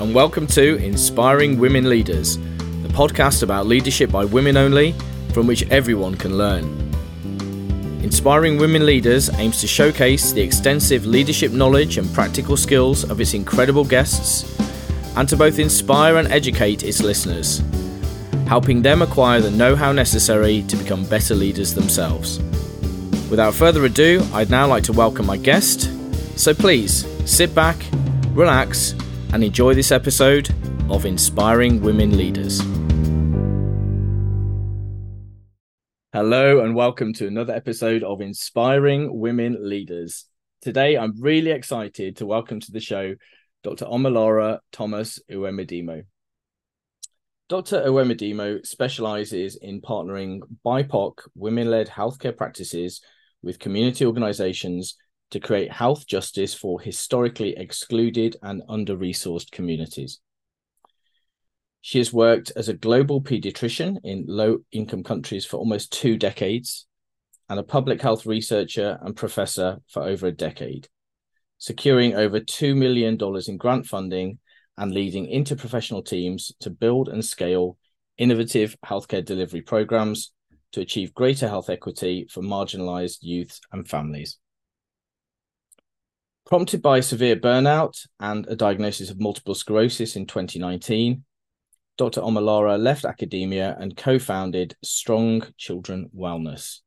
and welcome to Inspiring Women Leaders, the podcast about leadership by women only, from which everyone can learn. Inspiring Women Leaders aims to showcase the extensive leadership knowledge and practical skills of its incredible guests, and to both inspire and educate its listeners, helping them acquire the know how necessary to become better leaders themselves. Without further ado, I'd now like to welcome my guest. So please sit back, relax, and enjoy this episode of Inspiring Women Leaders. Hello, and welcome to another episode of Inspiring Women Leaders. Today, I'm really excited to welcome to the show Dr. Omolara Thomas Uwemedimo. Dr. Uwemedimo specializes in partnering BIPOC women led healthcare practices with community organizations to create health justice for historically excluded and under resourced communities. She has worked as a global pediatrician in low income countries for almost two decades and a public health researcher and professor for over a decade, securing over $2 million in grant funding and leading interprofessional teams to build and scale innovative healthcare delivery programs to achieve greater health equity for marginalized youth and families. Prompted by severe burnout and a diagnosis of multiple sclerosis in 2019, Dr. Omolara left academia and co founded Strong Children Wellness,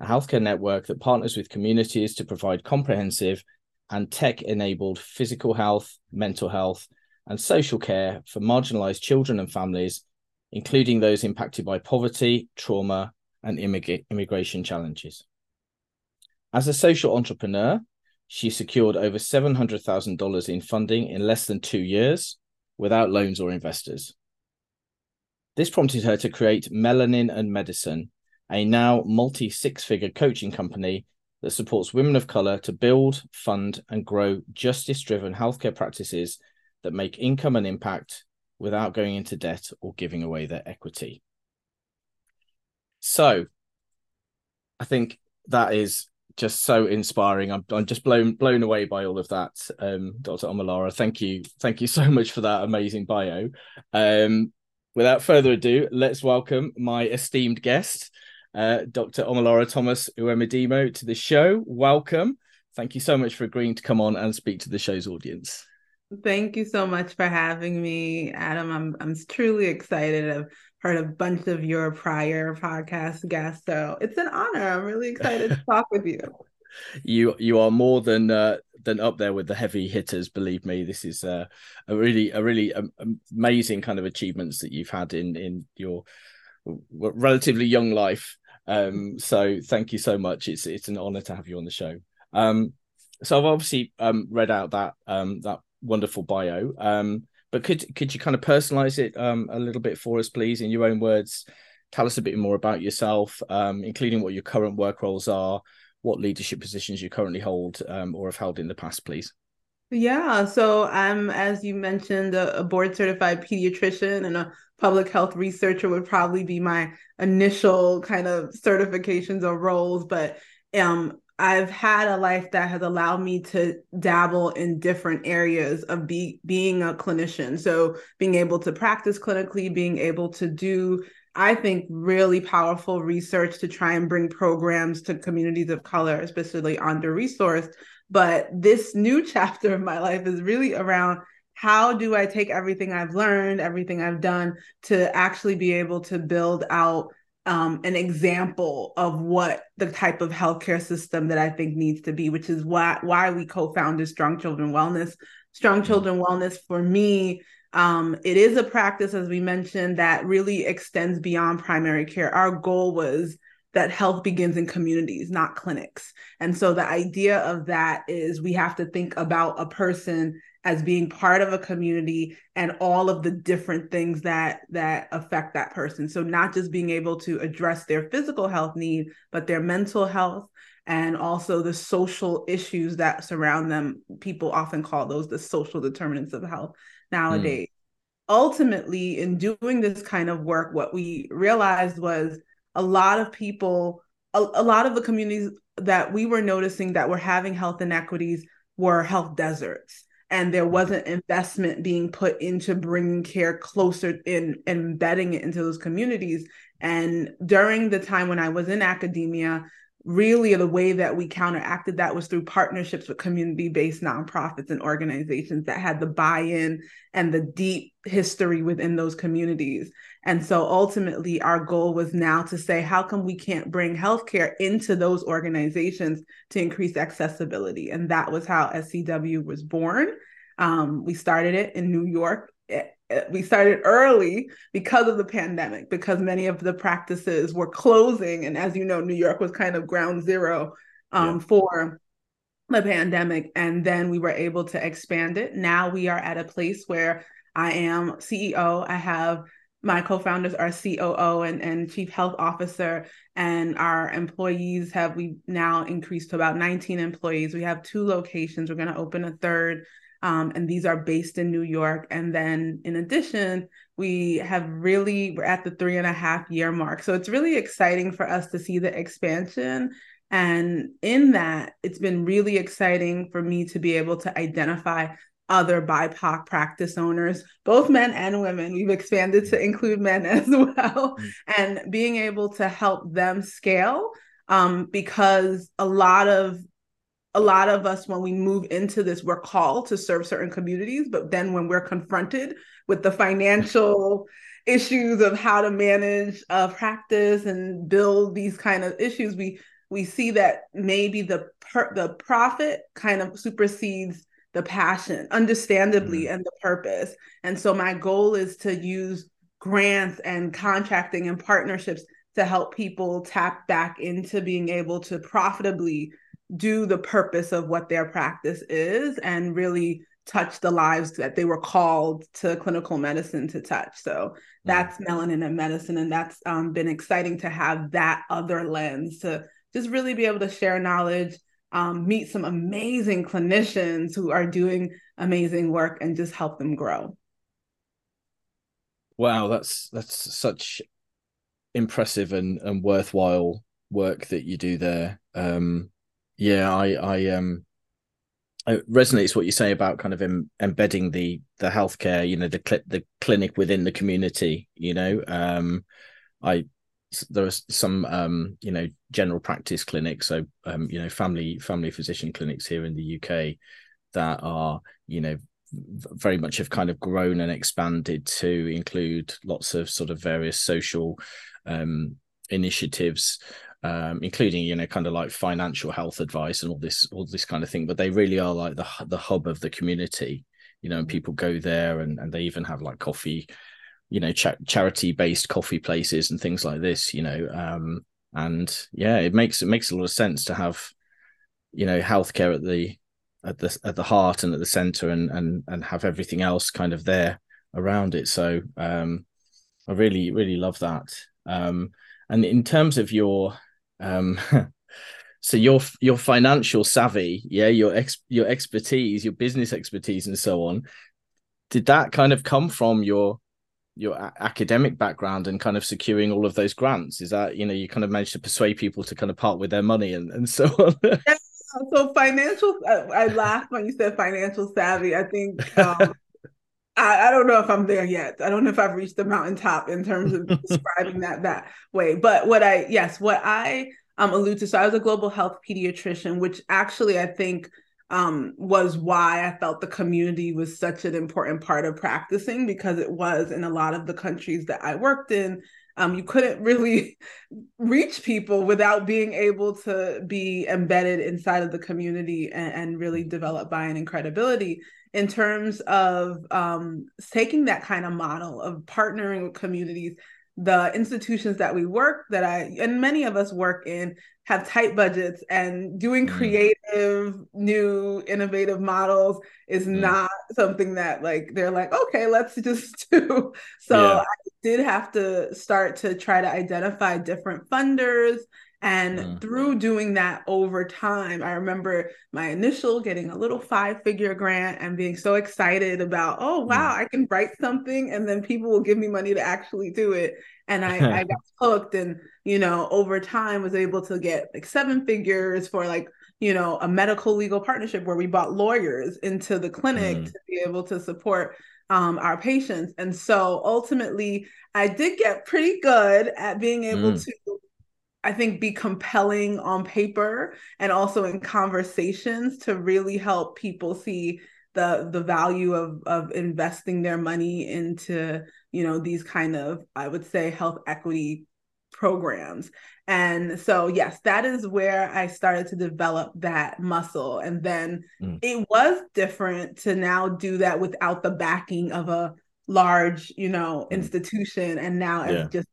a healthcare network that partners with communities to provide comprehensive and tech enabled physical health, mental health, and social care for marginalized children and families, including those impacted by poverty, trauma, and immig- immigration challenges. As a social entrepreneur, she secured over $700,000 in funding in less than two years without loans or investors. This prompted her to create Melanin and Medicine, a now multi six figure coaching company that supports women of color to build, fund, and grow justice driven healthcare practices that make income and impact without going into debt or giving away their equity. So, I think that is just so inspiring. I'm I'm just blown blown away by all of that, um, Dr. Omolara. Thank you, thank you so much for that amazing bio. Um, without further ado, let's welcome my esteemed guest, uh, Dr. Omolara Thomas Uwemedimo, to the show. Welcome. Thank you so much for agreeing to come on and speak to the show's audience. Thank you so much for having me, Adam. I'm I'm truly excited. Heard a bunch of your prior podcast guests, so it's an honor. I'm really excited to talk with you. You you are more than uh, than up there with the heavy hitters. Believe me, this is uh, a really a really um, amazing kind of achievements that you've had in in your relatively young life. Um, so thank you so much. It's it's an honor to have you on the show. Um, so I've obviously um, read out that um, that wonderful bio. Um, but could could you kind of personalize it um, a little bit for us, please, in your own words? Tell us a bit more about yourself, um, including what your current work roles are, what leadership positions you currently hold um, or have held in the past, please. Yeah, so I'm, as you mentioned, a, a board certified pediatrician and a public health researcher would probably be my initial kind of certifications or roles. But um, I've had a life that has allowed me to dabble in different areas of be, being a clinician. So, being able to practice clinically, being able to do, I think, really powerful research to try and bring programs to communities of color, especially under resourced. But this new chapter of my life is really around how do I take everything I've learned, everything I've done to actually be able to build out um, an example of what the type of healthcare system that I think needs to be, which is why why we co-founded Strong Children Wellness. Strong mm-hmm. Children Wellness for me, um, it is a practice, as we mentioned, that really extends beyond primary care. Our goal was that health begins in communities, not clinics. And so the idea of that is we have to think about a person as being part of a community and all of the different things that that affect that person so not just being able to address their physical health need but their mental health and also the social issues that surround them people often call those the social determinants of health nowadays mm. ultimately in doing this kind of work what we realized was a lot of people a, a lot of the communities that we were noticing that were having health inequities were health deserts. And there wasn't investment being put into bringing care closer in embedding it into those communities. And during the time when i was in academia really the way that we counteracted that was through partnerships with community-based nonprofits and organizations that had the buy-in and the deep history within those communities. And so ultimately our goal was now to say how come we can't bring healthcare into those organizations to increase accessibility? And that was how scw was born. Um, we started it in new york we started early because of the pandemic because many of the practices were closing. And as you know new york was kind of ground zero um, yeah. for the pandemic. And then we were able to expand it. Now we are at a place where i am ceo i have my co-founders are coo and, and chief health officer. And our employees have we now increased to about 19 employees. We have two locations. We're going to open a third um, and these are based in New York. And then in addition, we have really, we're at the three and a half year mark. So it's really exciting for us to see the expansion. And in that, it's been really exciting for me to be able to identify other BIPOC practice owners, both men and women. We've expanded to include men as well, and being able to help them scale um, because a lot of a lot of us when we move into this we're called to serve certain communities but then when we're confronted with the financial issues of how to manage a practice and build these kind of issues we we see that maybe the per, the profit kind of supersedes the passion understandably mm-hmm. and the purpose and so my goal is to use grants and contracting and partnerships to help people tap back into being able to profitably do the purpose of what their practice is and really touch the lives that they were called to clinical medicine to touch. So that's melanin and medicine. And that's um, been exciting to have that other lens to just really be able to share knowledge, um, meet some amazing clinicians who are doing amazing work and just help them grow. Wow, that's that's such impressive and, and worthwhile work that you do there. Um, yeah, I I um it resonates what you say about kind of Im- embedding the the healthcare, you know, the cl- the clinic within the community. You know, um, I there are some um, you know general practice clinics, so um, you know family family physician clinics here in the UK that are you know very much have kind of grown and expanded to include lots of sort of various social um, initiatives um, including you know kind of like financial health advice and all this all this kind of thing. But they really are like the the hub of the community you know and people go there and, and they even have like coffee you know cha- charity based coffee places and things like this you know um, and yeah it makes it makes a lot of sense to have you know healthcare at the at the at the heart and at the center and and and have everything else kind of there around it. So um i really really love that. Um and in terms of your um, so your your financial savvy, yeah, your ex your expertise, your business expertise, and so on, did that kind of come from your your academic background and kind of securing all of those grants? Is that you know you kind of managed to persuade people to kind of part with their money and and so on? so financial, I, I laughed when you said financial savvy. I think. Um, I, I, don't know if I'm there yet. I don't know if I've reached the mountaintop in terms of describing that that way. But what I yes, what I um allude to. So I was a global health pediatrician, which actually I think um was why I felt the community was such an important part of practicing because it was in a lot of the countries that I worked in. Um, you couldn't really reach people without being able to be embedded inside of the community and, and really develop buy-in and credibility in terms of um, taking that kind of model of partnering with communities the institutions that we work that i and many of us work in have tight budgets and doing mm. creative new innovative models is mm. not something that like they're like okay let's just do so yeah. i did have to start to try to identify different funders and mm. through doing that over time, I remember my initial getting a little five figure grant and being so excited about, oh, wow, mm. I can write something and then people will give me money to actually do it. And I, I got hooked and, you know, over time was able to get like seven figures for like you know, a medical legal partnership where we brought lawyers into the clinic Mm. to be able to support um, our patients. And so ultimately, I did get pretty good at being able Mm. to, I think, be compelling on paper and also in conversations to really help people see the the value of of investing their money into you know these kind of I would say health equity programs. And so, yes, that is where I started to develop that muscle. And then Mm. it was different to now do that without the backing of a large, you know, Mm. institution. And now as Yeah. just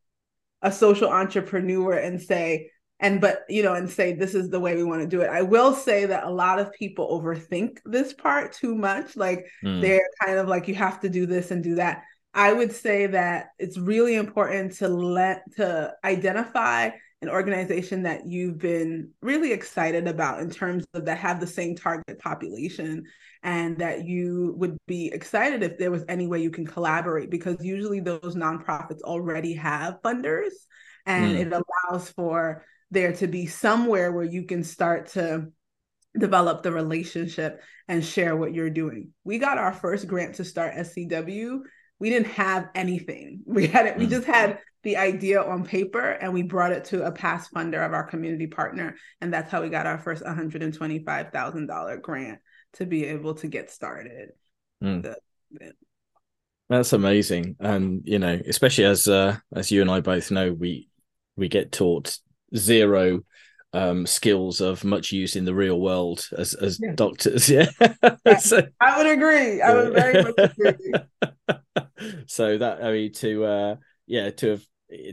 a social entrepreneur and say, and but you know, and say this is the way we want to do it. I will say that a lot of people overthink this part too much. Like Mm. they're kind of like you have to do this and do that. I would say that it's really important to let to identify an organization that you've been really excited about in terms of that have the same target population and that you would be excited if there was any way you can collaborate because usually those nonprofits already have funders and Mm. it allows for there to be somewhere where you can start to develop the relationship and share what you're doing. We got our first grant to start SCW. We didn't have anything. We had it, we just had the idea on paper and we brought it to a past funder of our community partner. And that's how we got our first $125,000 grant to be able to get started. Mm. The- That's amazing, and you know, especially as uh, as you and I both know, we we get taught zero um, skills of much use in the real world as as Yeah. doctors. Yeah, so, I would agree. I would very much agree. so that I mean to uh, yeah to have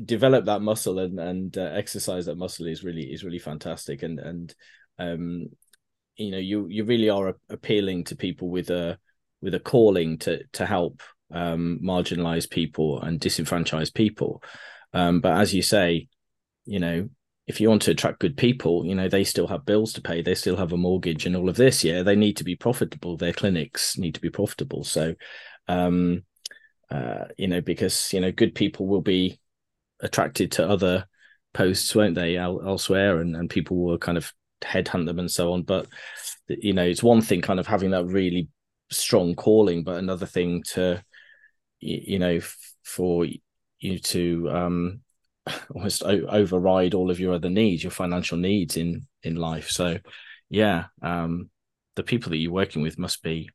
developed that muscle and and uh, exercise that muscle is really is really fantastic, and and um, you know you you really are appealing to people with a with a calling to to help um, marginalized people and disenfranchised people. Um, but as you say, you know, if you want to attract good people, you know, they still have bills to pay, they still have a mortgage and all of this. Yeah, they need to be profitable. Their clinics need to be profitable. So, um, uh, you know, because you know, good people will be attracted to other posts, won't they, el- elsewhere, and and people will kind of headhunt them and so on. But you know, it's one thing kind of having that really strong calling, but another thing to you know for you to um almost o- override all of your other needs your financial needs in in life so yeah um the people that you're working with must be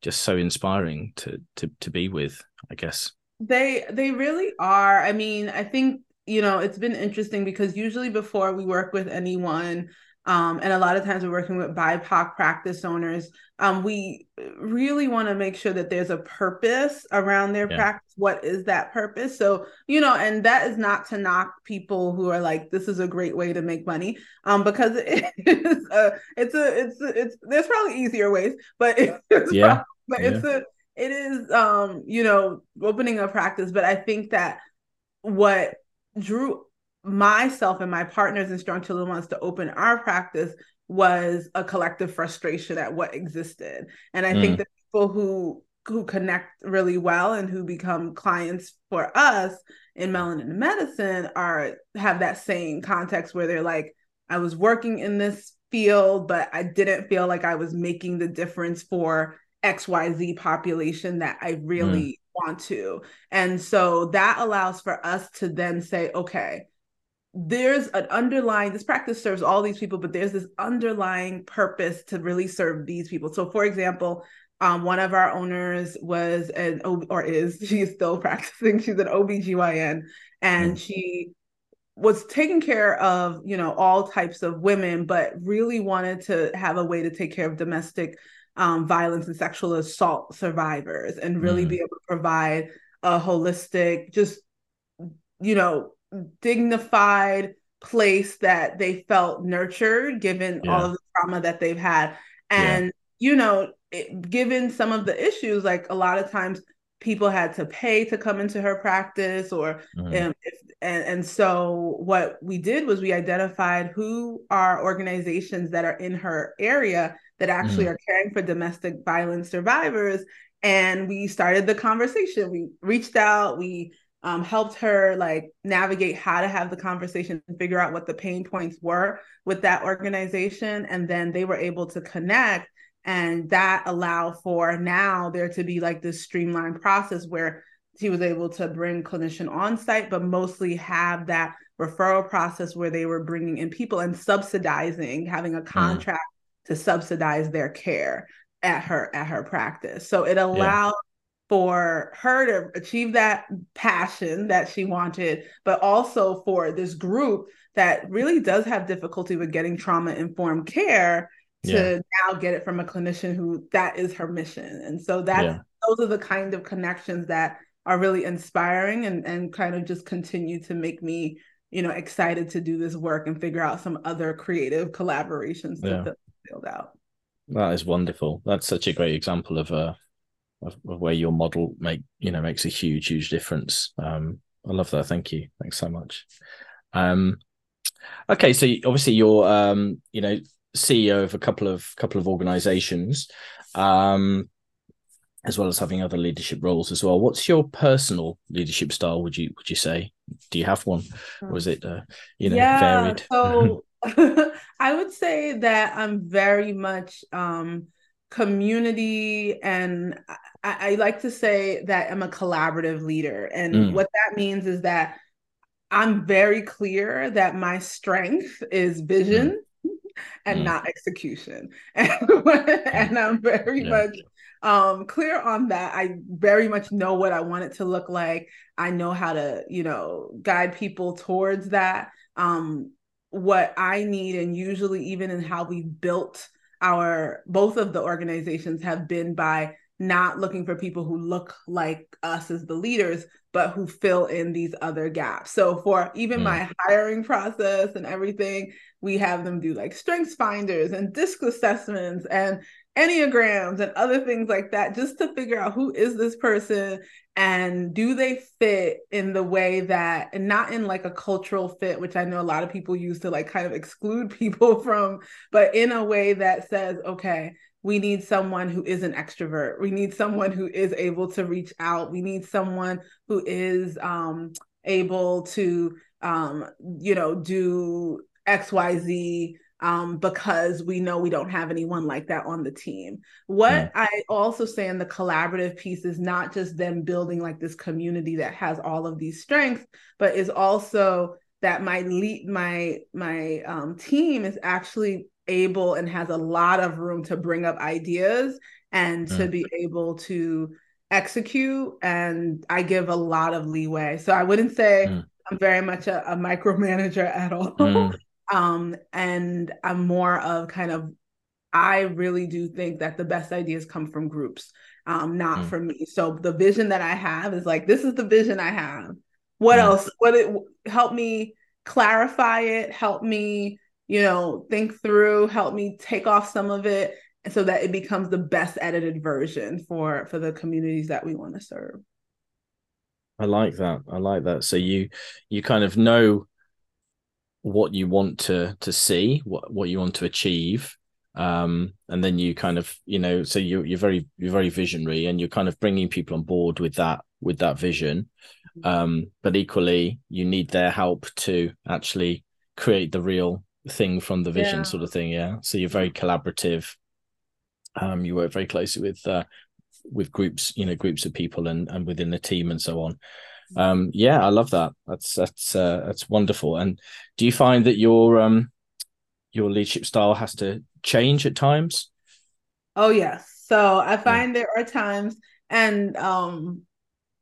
just so inspiring to to to be with i guess They they really are. I mean, I think, you know, it's been interesting because usually before we work with anyone, um, and a lot of times we're working with BIPOC practice owners, um, we really want to make sure that there's a purpose around their Yeah. practice. What is that purpose? So, you know, and that is not to knock people who are like, this is a great way to make money. Um, because it is a, it's a, it's a, it's there's probably easier ways, but it's Yeah. prob- but it's a it is um you know opening a practice but i think that what drew myself and my partners in strong children wellness to open our practice was a collective frustration at what existed and i Mm. think the people who who connect really well and who become clients for us in melanin medicine are have that same context where they're like i was working in this field but i didn't feel like i was making the difference for XYZ population that I really want to. And so that allows for us to then say, okay, there's an underlying, this practice serves all these people, but there's this underlying purpose to really serve these people. So, for example, um, one of our owners was an, O- or is, she's still practicing, she's an OBGYN, and Mm. she was taking care of, you know, all types of women, but really wanted to have a way to take care of domestic um, violence and sexual assault survivors and really Mm. be able to provide a holistic, just, you know, dignified place that they felt nurtured given all of the trauma that they've had. And, you know, it, given some of the issues, like a lot of times people had to pay to come into her practice or Mm. um, if, and, and so what we did was we identified who are organizations that are in her area that actually Mm. are caring for domestic violence survivors and we started the conversation we reached out we um, helped her like navigate how to have the conversation and figure out what the pain points were with that organization and then they were able to connect and that allowed for now there to be like this streamlined process where she was able to bring clinician on site but mostly have that referral process where they were bringing in people and subsidizing having a mm. contract mm. to subsidize their care at her at her practice so it allowed yeah for her to achieve that passion that she wanted, but also for this group that really does have difficulty with getting trauma informed care to yeah. now get it from a clinician who that is her mission. And so that yeah. those are the kind of connections that are really inspiring and, and kind of just continue to make me, you know, excited to do this work and figure out some other creative collaborations yeah. to build out. That is wonderful. That's such a great example of a of, of where your model make you know makes a huge huge difference. Um, I love that. Thank you. Thanks so much. Um, okay, so obviously you're um, you know CEO of a couple of couple of organizations, um, as well as having other leadership roles as well. What's your personal leadership style? Would you would you say? Do you have one, or is it uh, you know yeah, varied? So I would say that I'm very much um, community and I, I, like to say that I'm a collaborative leader. And mm. what that means is that I'm very clear that my strength is vision mm. and mm. not execution. And, and I'm very yeah. much um clear on that i very much know what i want it to look like i know how to you know guide people towards that um what i need and usually even in how we built our both of the organizations have been by not looking for people who look like us as the leaders, but who fill in these other gaps. So for even mm. my hiring process and everything, we have them do like strengths finders and disc assessments and enneagrams and other things like that just to figure out who is this person and do they fit in the way that and not in like a cultural fit which i know a lot of people use to like kind of exclude people from but in a way that says okay we need someone who is an extrovert we need someone who is able to reach out we need someone who is um able to um you know do xyz um, because we know we don't have anyone like that on the team. What mm. I also say in the collaborative piece is not just them building like this community that has all of these strengths, but is also that my lead my my um, team is actually able and has a lot of room to bring up ideas and mm. to be able to execute and i give a lot of leeway so i wouldn't say mm. i'm very much a, a micromanager at all mm. Um, and I'm more of kind of, I really do think that the best ideas come from groups, um, not mm. from me. So the vision that I have is like, this is the vision I have. What mm. else? What it help me clarify it, help me, you know, think through, help me take off some of it so that it becomes the best edited version for for the communities that we want to serve. I like that. I like that. So you you kind of know what you want to to see, what what you want to achieve, um, and then you kind of you know so you you're very you're very visionary, and you're kind of bringing people on board with that with that vision. Mm-hmm. Um, but equally, you need their help to actually create the real thing from the vision, yeah. sort of thing. Yeah. So you're very collaborative. Um, you work very closely with uh, with groups, you know, groups of people and and within the team and so on um yeah i love that that's that's uh, that's wonderful and do you find that your um your leadership style has to change at times oh yes so i find yeah. there are times and um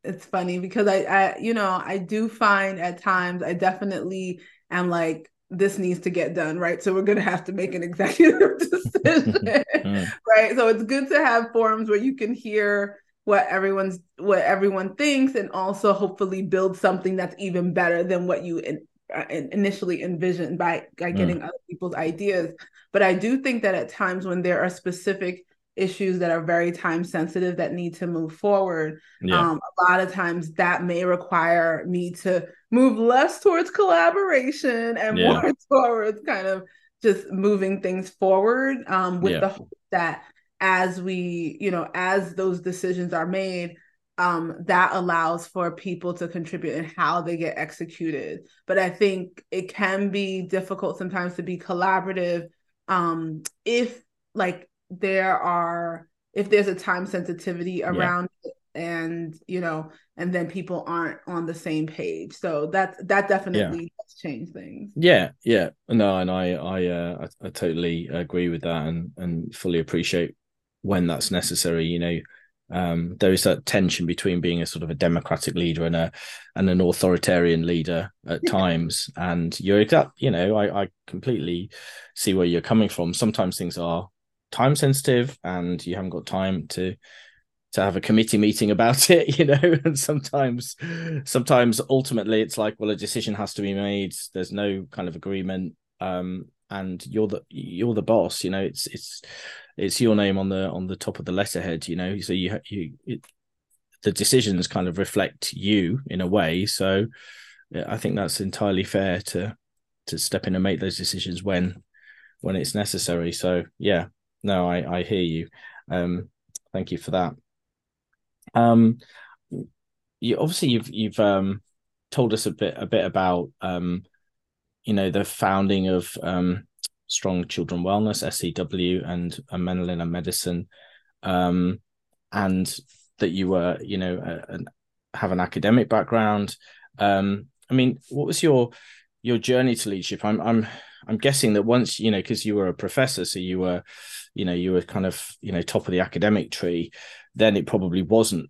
it's funny because I, I you know i do find at times i definitely am like this needs to get done right so we're going to have to make an executive decision mm. right so it's good to have forums where you can hear what everyone's what everyone thinks and also hopefully build something that's even better than what you in, uh, initially envisioned by, by mm. getting mm. other people's ideas but i do think that at times when there are specific issues that are very time sensitive that need to move forward yeah. um, a lot of times that may require me to move less towards collaboration and yeah. more towards kind of just moving things forward um, with yeah. the hope that as we you know as those decisions are made um, that allows for people to contribute in how they get executed. But I think it can be difficult sometimes to be collaborative um, if like there are if there's a time sensitivity around yeah. it and you know and then people aren't on the same page. So that that definitely yeah. has changed things. Yeah yeah. No and i i uh I, I, totally agree with that and and fully appreciate when that's necessary you know. Um there is that tension between being a sort of a democratic leader and a and an authoritarian leader at times and you're exact you know i i completely see where you're coming from. Sometimes things are time sensitive and you haven't got time to to have a committee meeting about it you know and sometimes sometimes ultimately it's like well a decision has to be made there's no kind of agreement um and you're the you're the boss you know it's it's it's your name on the on the top of the letterhead you know so you you it, the decisions kind of reflect you in a way so i think that's entirely fair to to step in and make those decisions when when it's necessary so yeah no, I I hear you. Um, thank you for that. Um, you obviously you've you've um told us a bit a bit about um, you know, the founding of um Strong Children Wellness SCW and uh, Melanin and Medicine, um, and that you were you know a, a, have an academic background. Um, I mean, what was your your journey to leadership? I'm I'm I'm guessing that once you know because you were a professor, so you were you know you were kind of you know top of the academic tree then it probably wasn't.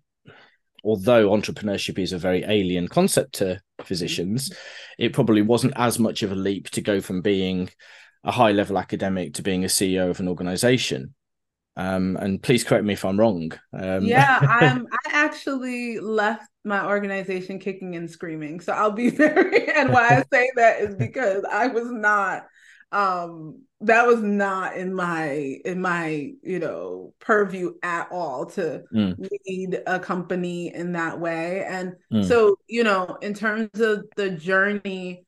Although entrepreneurship is a very alien concept to physicians it probably wasn't as much of a leap to go from being a high level academic to being a ceo of an organization. Um, and please correct me if i'm wrong. Um, yeah i'm i actually left my organization kicking and screaming. So i'll be very and why i say that is because i was not um that was not in my in my you know purview at all to mm. lead a company in that way and mm. so you know in terms of the journey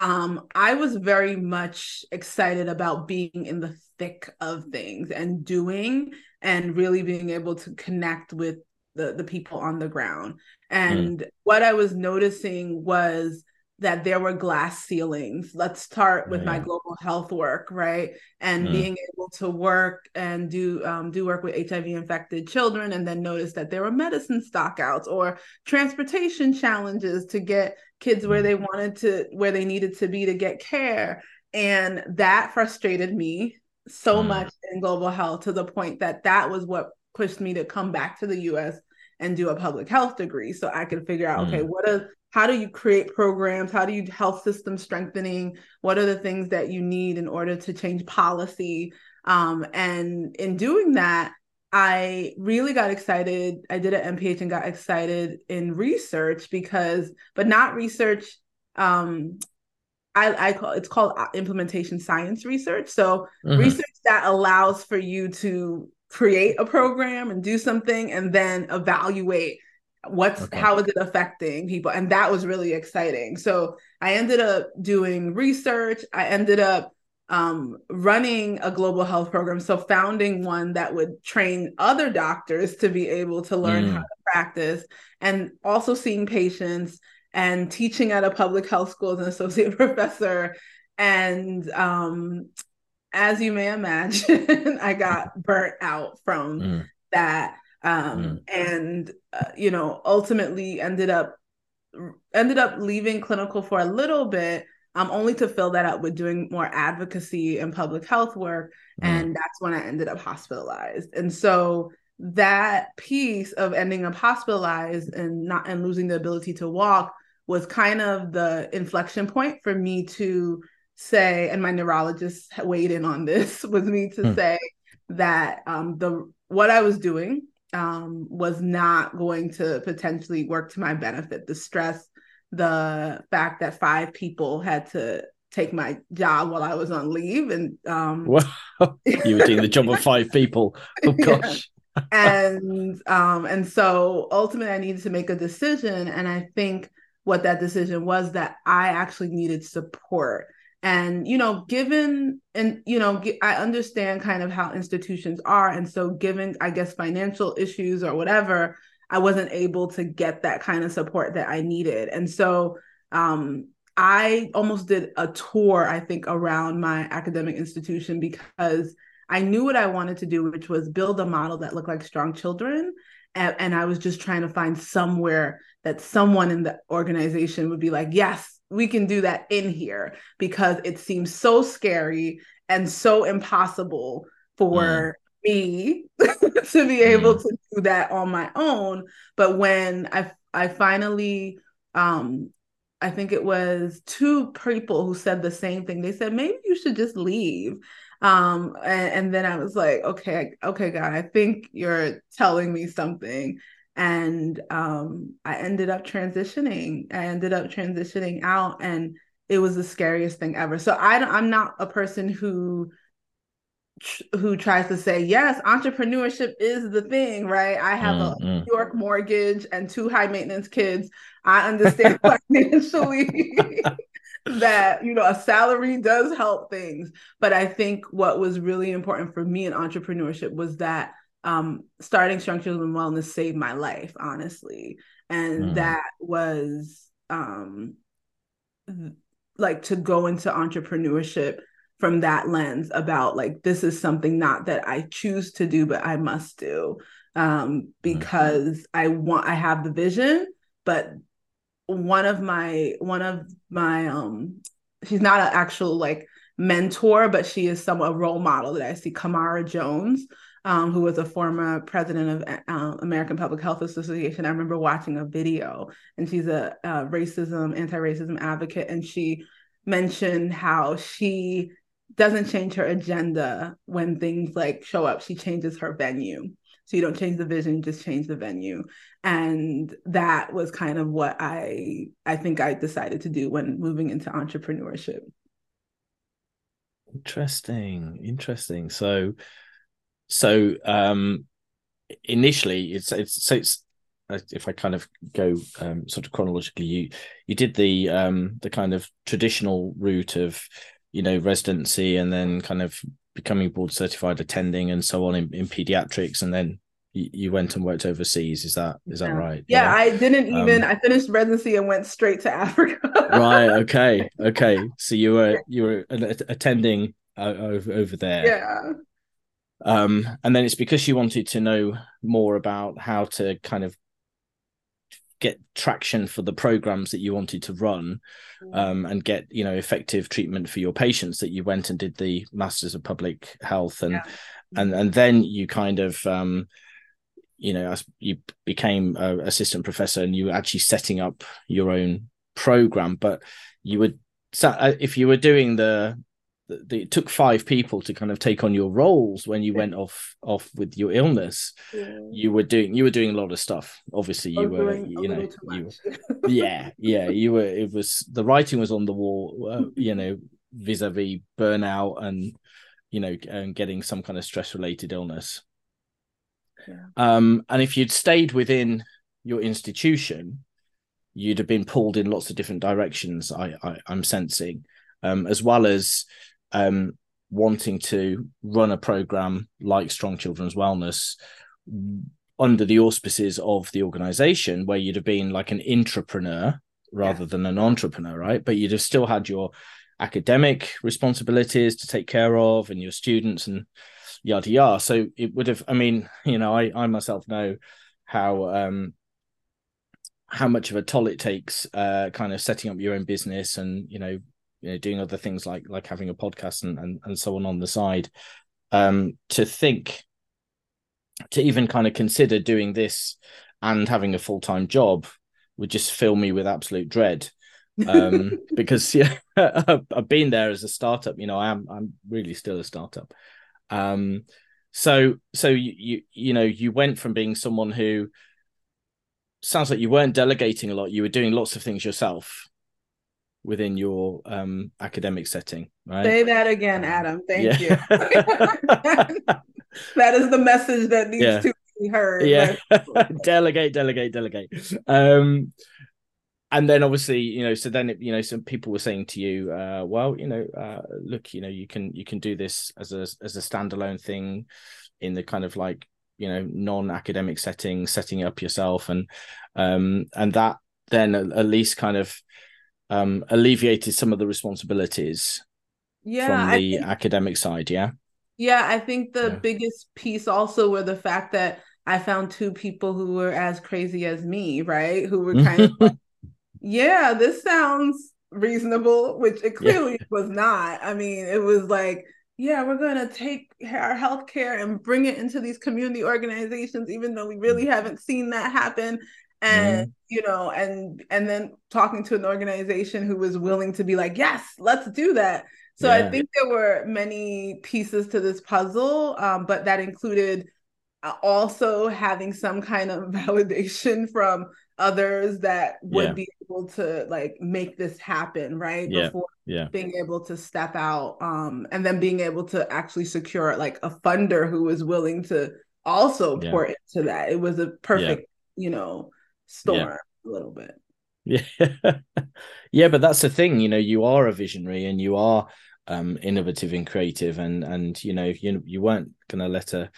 um i was very much excited about being in the thick of things and doing and really being able to connect with the the people on the ground mm. and mm. what i was noticing was that there were glass ceilings. Let's start with yeah. my global health work, right? And mm. being able to work and do um, do work with HIV infected children, and then notice that there were medicine stockouts or transportation challenges to get kids where mm. they wanted to, where they needed to be to get care, and that frustrated me so mm. much in global health to the point that that was what pushed me to come back to the U.S. and do a public health degree so I could figure out, okay, mm. what are how do you create programs? How do you health system strengthening? What are the things that you need in order to change policy? Um, and in doing that i really got excited. I did an mph and got excited in research because but not research um, I, I call it's called uh, implementation science research. So mm-hmm. research that allows for you to create a program and do something and then evaluate what's okay. how is it affecting people and that was really exciting so i ended up doing research i ended up um, running a global health program so founding one that would train other doctors to be able to learn mm. how to practice and also seeing patients and teaching at a public health school as an associate professor and um, as you may imagine i got burnt out from mm. that um, mm. and uh, you know ultimately ended up ended up leaving clinical for a little bit um, only to fill that up with doing more advocacy and public health work mm. and that's when i ended up hospitalized and so that piece of ending up hospitalized and not and losing the ability to walk was kind of the inflection point for me to say and my neurologist weighed in on this was me to mm. say that um, the what i was doing um, was not going to potentially work to my benefit. The stress, the fact that five people had to take my job while I was on leave, and um, wow, you were doing the job of five people. Oh gosh. And um, and so ultimately, I needed to make a decision, and I think what that decision was that I actually needed support and you know given and you know i understand kind of how institutions are and so given i guess financial issues or whatever I wasn't able to get that kind of support that I needed. And so um, I almost did a tour, I think, around my academic institution because I knew what I wanted to do, which was build a model that looked like Strong Children. And, and I was just trying to find somewhere that someone in the organization would be like, yes, we can do that in here because it seems so scary and so impossible for mm. me to be able mm. to do that on my own. But when I I finally um I think it was two people who said the same thing. They said maybe you should just leave. Um, and, and then I was like, okay, okay, God, I think you're telling me something. And um, I ended up transitioning. I ended up transitioning out, and it was the scariest thing ever. So I don't, I'm not a person who who tries to say yes entrepreneurship is the thing right i have mm, a new york mortgage and two high maintenance kids i understand financially that you know a salary does help things but i think what was really important for me in entrepreneurship was that um, starting strong children wellness saved my life honestly and mm. that was um, like to go into entrepreneurship from that lens about like this is something not that I choose to do but I must do um because mm-hmm. I want I have the vision but one of my one of my um she's not an actual like mentor but she is somewhat a role model that I see Camara Jones um, who was a former president of uh, American Public Health Association. I remember watching a video, and she's a, a racism, anti-racism advocate, and she mentioned how she doesn't change her agenda when things like show up. She changes her venue. So you don't change the vision, just change the venue. And that was kind of what I I think I decided to do when moving into entrepreneurship. Interesting. Interesting. So so um initially it's it's so it's if I kind of go um, sort of chronologically, you you did the um, the kind of traditional route of you know residency and then kind of becoming board certified attending and so on in, in pediatrics and then you, you went and worked overseas. Is that is that right? Yeah, yeah. i didn't even um, i finished residency and went straight to africa. Right okay okay. So you were you were attending uh, over, over there. Yeah um and then it's because you wanted to know more about how to kind of get traction for the programs that you wanted to run mm. um, and get you know effective treatment for your patients that you went and did the masters of public health and yeah. and and then you kind of um, you know you became a assistant professor and you were actually setting up your own program but you would uh, if you were doing the, it took five people to kind of take on your roles when you went off off with your illness. Yeah. you were doing you were doing a lot of stuff. Obviously you were you know you, yeah yeah you were it was the writing was on the wall uh, you know vis-a-vis burnout and you know and getting some kind of stress related illness. Yeah. um and if you'd stayed within your institution you'd have been pulled in lots of different directions i, I i'm sensing um, as well as um, wanting to run a program like Strong Children's Wellness under the auspices of the organization, where you'd have been like an intrapreneur rather yeah. than an entrepreneur, right? But you'd have still had your academic responsibilities to take care of and your students and yada yada. So it would have, I mean, you know, I, I myself know how um how much of a toll it takes uh kind of setting up your own business and you know you know doing other things like like having a podcast and and, and so on on the side. Um to think to even kind of consider doing this and having a full-time job would just fill me with absolute dread. Um because yeah I've been there as a startup you know I am I'm really still a startup. Um so so you you, you know you went from being someone who sounds like you weren't delegating a lot you were doing lots of things yourself within your um, academic setting, right? Say that again, um, Adam. Thank yeah. you. that is the message that needs yeah. to be heard. Yeah. delegate, delegate, delegate. Um, and then obviously, you know, so then it, you know, some people were saying to you, uh, well, you know, uh, look, you know, you can you can do this as a as a standalone thing in the kind of like you know non-academic setting setting up yourself and um and that then at, least kind of um alleviated some of the responsibilities yeah, from the think, academic side yeah yeah i think the yeah. biggest piece also were the fact that i found two people who were as crazy as me right who were kind of like, yeah this sounds reasonable which it clearly yeah. was not i mean it was like yeah, we're going to take our healthcare and bring it into these community organizations, even though we really haven't seen that happen. And mm. you know, and and then talking to an organization who was willing to be like, yes, let's do that. So yeah. I think there were many pieces to this puzzle, um, but that included uh, also having some kind of validation from others that would yeah. be able to like make this happen right yeah. before yeah. being able to step out um and then being able to actually secure like a funder who was willing to also pour into that it was a perfect you know storm a little bit. Yeah. Yeah but that's the thing you know you are a visionary and you are um innovative and creative and and you know you you weren't gonna let a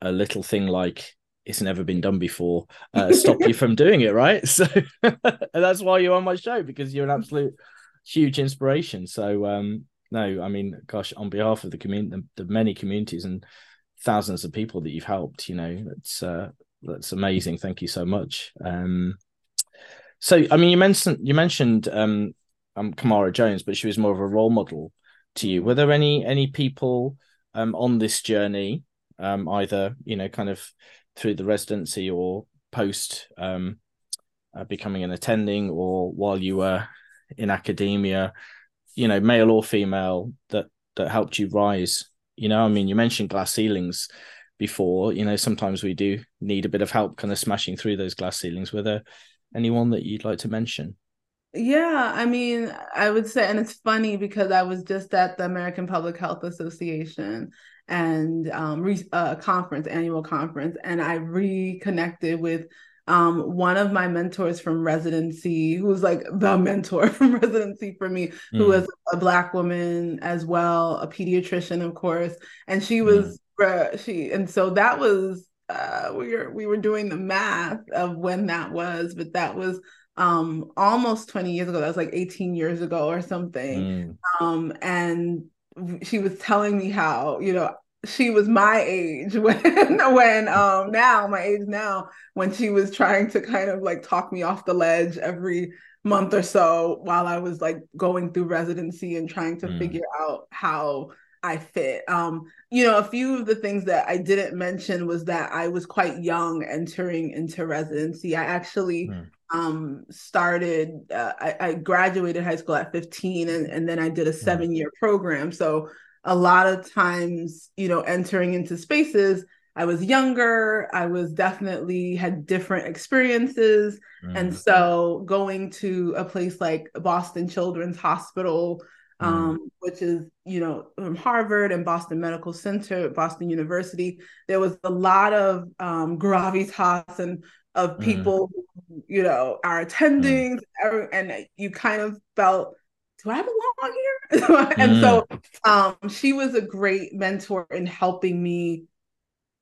a little thing like it's never been done before uh, stop you from doing it right? So that's why you're on my show because you're an absolute huge inspiration. So um no i mean gosh on behalf of the community the, the, many communities and thousands of people that you've helped you know it's uh that's amazing. Thank you so much. Um so i mean you mentioned you mentioned um um Camara Jones but she was more of a role model to you. Were there any any people um on this journey um either you know kind of through the residency or post um, uh, becoming an attending or while you were in academia, you know, male or female, that that helped you rise? You know, I mean, you mentioned glass ceilings before. You know, sometimes we do need a bit of help, kind of smashing through those glass ceilings. Were there anyone that you'd like to mention? Yeah, I mean, I would say, and it's funny because I was just at the American Public Health Association and um, re- uh, conference, annual conference, and I reconnected with um, one of my mentors from residency, who was like the mentor from residency for me, who mm. was a black woman as well, a pediatrician, of course, and she was mm. Uh, she, and so that was uh, we were we were doing the math of when that was, but that was um almost 20 years ago that was like 18 years ago or something mm. um and she was telling me how you know she was my age when when um now my age now when she was trying to kind of like talk me off the ledge every month or so while I was like going through residency and trying to mm. figure out how I fit. Um, you know, a few of the things that I didn't mention was that I was quite young entering into residency. I actually mm. um started uh, I, I graduated high school at 15 and, and then I did a mm. seven year program. So a lot of times, you know, entering into spaces, I was younger, I was definitely had different experiences. Mm. And so going to a place like Boston Children's Hospital, mm. Um, which is, you know, from Harvard and Boston Medical Center, Boston University, there was a lot of um, gravitas and of mm. people, mm. who, you know, are attending, mm. and you kind of felt do I belong here? and mm. so um, she was a great mentor in helping me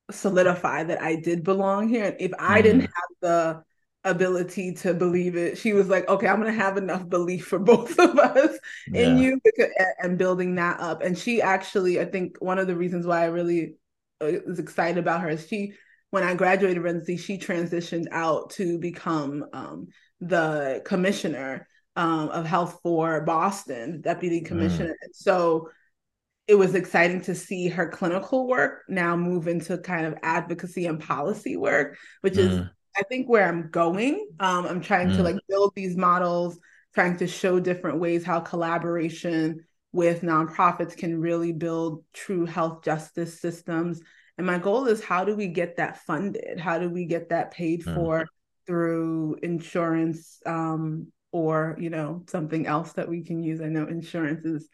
solidify that I did belong here. And if I didn't have the ability to believe it, she was like, okay, I'm going to have enough belief for both of us yeah. in you because, and building that up. And she actually, I think one of the reasons why I really uh, was excited about her is she, when I graduated residency, she transitioned out to become um, the commissioner um, of health for Boston, deputy mm. commissioner. Mm. So it was exciting to see her clinical work now move into kind of advocacy and policy work, which mm. is I think where I'm going. Um, I'm trying mm. to like build these models, trying to show different ways how collaboration with nonprofits can really build true health justice systems. And my goal is how do we get that funded? How do we get that paid mm. for through insurance um, or you know something else that we can use i know insurance is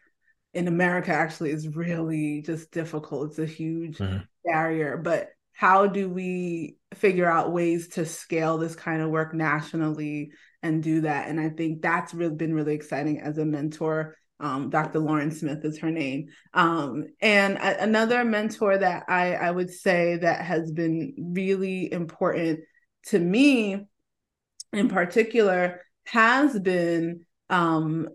in america actually is really just difficult it's a huge mm-hmm. barrier but how do we figure out ways to scale this kind of work nationally and do that and i think that's really been really exciting as a mentor Um, Dr. Lauren Smith is her name. Um, and a- another mentor that I, I would say that has been really important to me in particular has been um,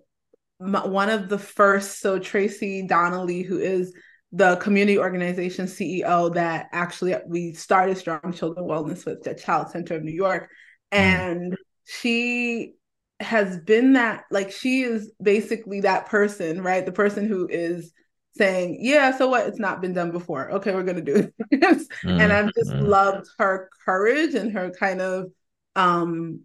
one of the first. So, Tracy Donnelly, who is the community organization CEO that actually we started Strong Children Wellness with the Child Center of New York. Mm. And she has been that, like, she is basically that person, right? The person who is saying, Yeah, so what? It's not been done before. Okay, we're going to do it. mm, and I've just mm. loved her courage and her kind of, um,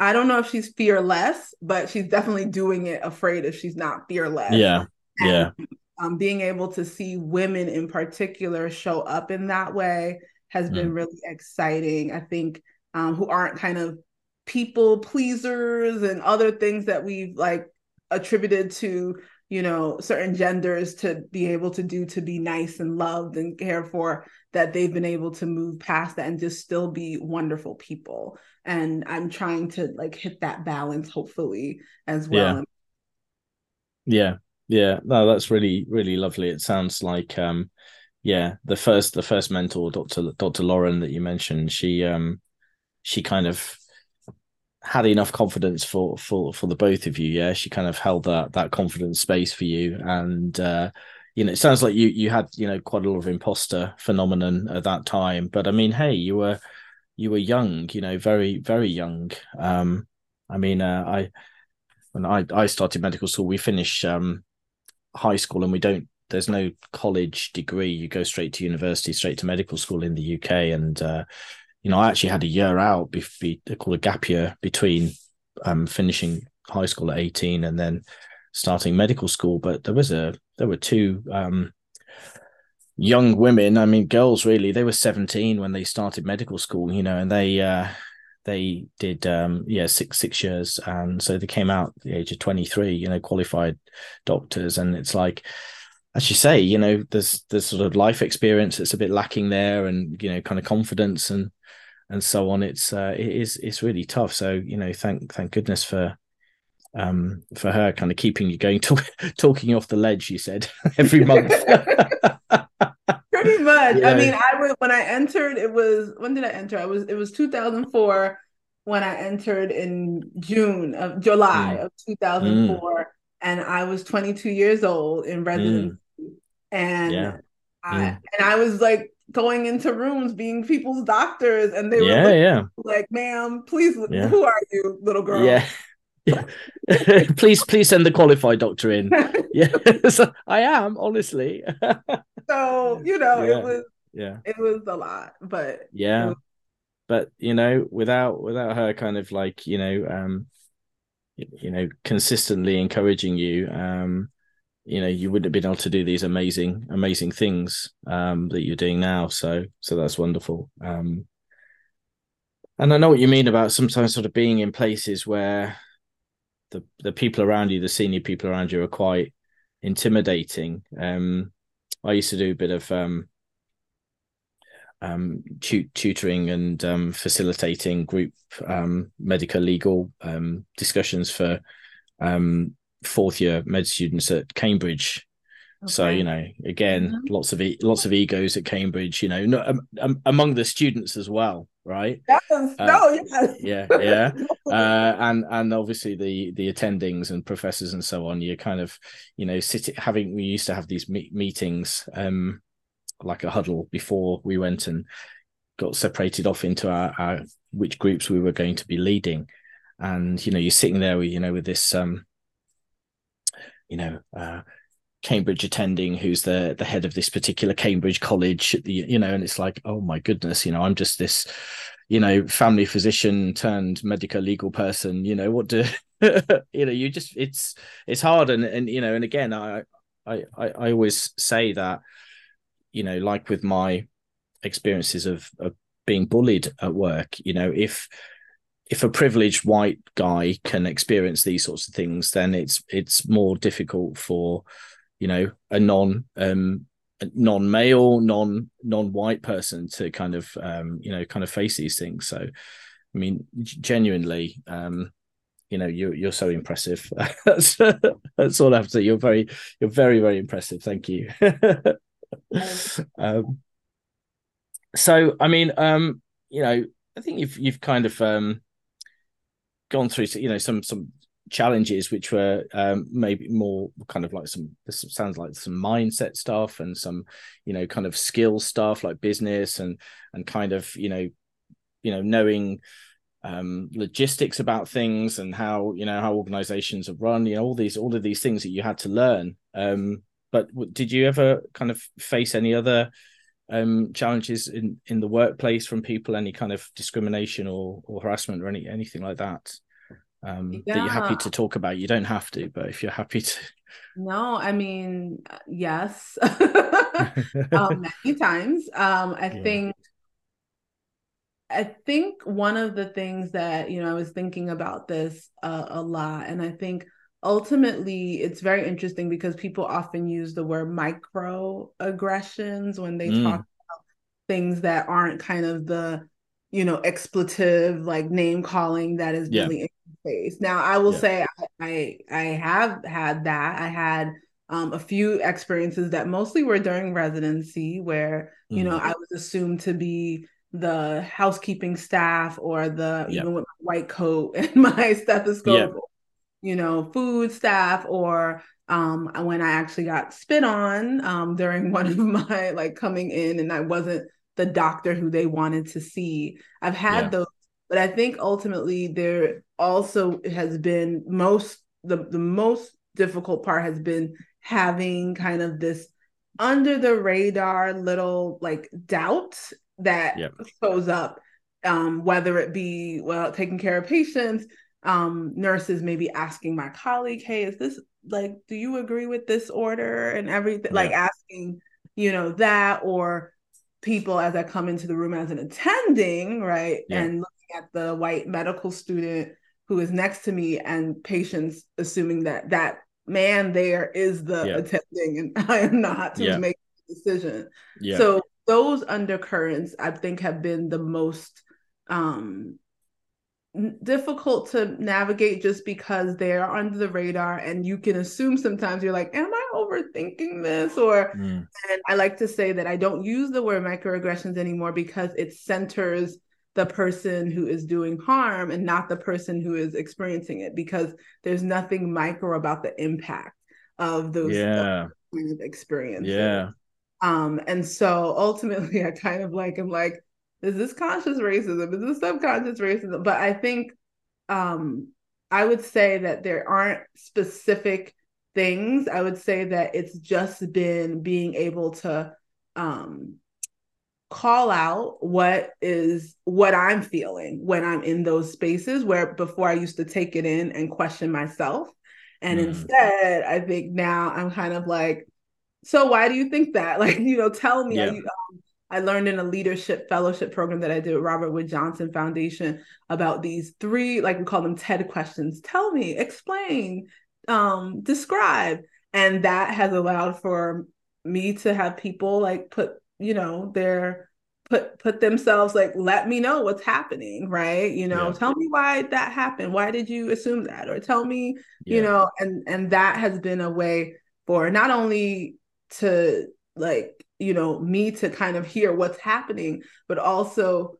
I don't know if she's fearless, but she's definitely doing it afraid if she's not fearless. Yeah. And, yeah um, being able to see women in particular show up in that way has mm. been really exciting. I think um, who aren't kind of people pleasers and other things that we've like attributed to you know certain genders to be able to do to be nice and loved and cared for that they've been able to move past that and just still be wonderful people and i'm trying to like hit that balance hopefully as well yeah, yeah. Yeah, no, that's really really lovely. It sounds like um yeah, the first the first mentor, Dr. Dr. Lauren that you mentioned, she um she kind of had enough confidence for for for the both of you. Yeah, she kind of held that that confidence space for you, and uh, you know, it sounds like you you had you know quite a lot of imposter phenomenon at that time. But I mean, hey, you were you were young, you know, very very young. Um, I mean, uh, I when I I started medical school, we finished um high school and we don't there's no college degree. You go straight to university straight to medical school in the uk and uh, you know i actually had a year out before called a gap year between um, finishing high school at 18 and then starting medical school. But there was a there were two um, young women. I mean girls really they were 17 when they started medical school you know and they uh, they did um yeah six six years. And so they came out at the age of 23 you know qualified doctors. And it's like as you say you know there's there's sort of life experience that's a bit lacking there and you know kind of confidence and and so on. It's uh it is it's really tough. So you know thank thank goodness for um for her kind of keeping you going to talking off the ledge you said every month pretty much. Yeah. I mean, I was when I entered. It was when did I enter? I was it was 2004 when I entered in June of July mm. of 2004, mm. and I was 22 years old in residency, mm. and yeah. I mm. and I was like going into rooms being people's doctors, and they were yeah. like, "Ma'am, please, who are you, little girl?" Yeah. Yeah. please, please send the qualified doctor in. yes, I am honestly so you know yeah. it was yeah. it was a lot but yeah. was... but you know without without her kind of like you know um you know consistently encouraging you um you know you wouldn't have been able to do these amazing amazing things um that you're doing now. So so that's wonderful. Um and i know what you mean about sometimes sort of being in places where the the people around you the senior people around you are quite intimidating. Um I used to do a bit of um, um, tutoring and um, facilitating group um, medical legal um, discussions for um, fourth year med students at Cambridge. Okay. So you know, again, mm-hmm. lots of e- lots of egos at Cambridge. You know, no, um, among the students as well, right? Yes, uh, no, yes. yeah, yeah, uh, and and obviously the the attendings and professors and so on. You're kind of, you know, sitting having. We used to have these me- meetings, um, like a huddle before we went and got separated off into our, our which groups we were going to be leading, and you know, you're sitting there, with, you know, with this um, you know. Uh, Cambridge attending who's the the head of this particular Cambridge college you know and it's like oh my goodness you know I'm just this you know family physician turned medical legal person you know what do you know you just it's it's hard. And and you know and again I I I always say that you know like with my experiences of, of being bullied at work you know if if a privileged white guy can experience these sorts of things then it's it's more difficult for you know a non um non male non non white person to kind of um you know kind of face these things so i mean genuinely um you know you you're so impressive. that's that's all I have to say. You're very you're very very impressive. Thank you. um, so I mean, um, you know, I think you've you've kind of um, gone through you know some some challenges which were um, maybe more kind of like some this sounds like some mindset stuff and some you know kind of skill stuff like business and and kind of you know you know knowing um, logistics about things and how you know how organizations are run you know all these all of these things that you had to learn. Um, but did you ever kind of face any other um, challenges in in the workplace from people any kind of discrimination or or harassment or any anything like that um, yeah. that you're happy to talk about you don't have to but if you're happy to no i mean uh, yes um, many times um, i yeah. think I think one of the things that, you know, I was thinking about this uh, a lot, and I think ultimately it's very interesting because people often use the word microaggressions when they mm. talk about things that aren't kind of the, you know, expletive like name calling that is really yeah. in face. Now, I will yeah. say I, I I have had that. I had um, a few experiences that mostly were during residency where, you mm. know, I was assumed to be the housekeeping staff or the yep. even with my white coat and my stethoscope, you know, food staff or um when I actually got spit on um during one of my like coming in and I wasn't the doctor who they wanted to see. I've had yeah. those, but I think ultimately there also has been most the the most difficult part has been having kind of this under the radar little like doubt that yep. shows up, um, whether it be well taking care of patients, um, nurses maybe asking my colleague, "Hey, is this like? Do you agree with this order?" and everything, like asking, you know, that or people as I come into the room as an attending, right, yep. and looking at the white medical student who is next to me and patients assuming that that man there is the attending and I am not to make the decision. Yeah. So those undercurrents I think have been the most um difficult to navigate just because they're under the radar and you can assume sometimes you're like am i overthinking this or mm. and i like to say that i don't use the word microaggressions anymore because it centers the person who is doing harm and not the person who is experiencing it because there's nothing micro about the impact of those yeah. experiences yeah um, and so ultimately, I kind of like, I'm like, is this conscious racism? Is this subconscious racism? But I think um, I would say that there aren't specific things. I would say that it's just been being able to um, call out what is what I'm feeling when I'm in those spaces where before I used to take it in and question myself. And mm. instead, I think now I'm kind of like, so why do you think that? Like, you know, tell me. Yeah. I, um, I learned in a leadership fellowship program that I did with Robert Wood Johnson Foundation about these three, like we call them TED questions. Tell me, explain, um, describe. And that has allowed for me to have people like put, you know, their put put themselves like let me know what's happening right you know yeah. tell me why that happened why did you assume that or tell me yeah. you know and and that has been a way for not only to like you know me to kind of hear what's happening but also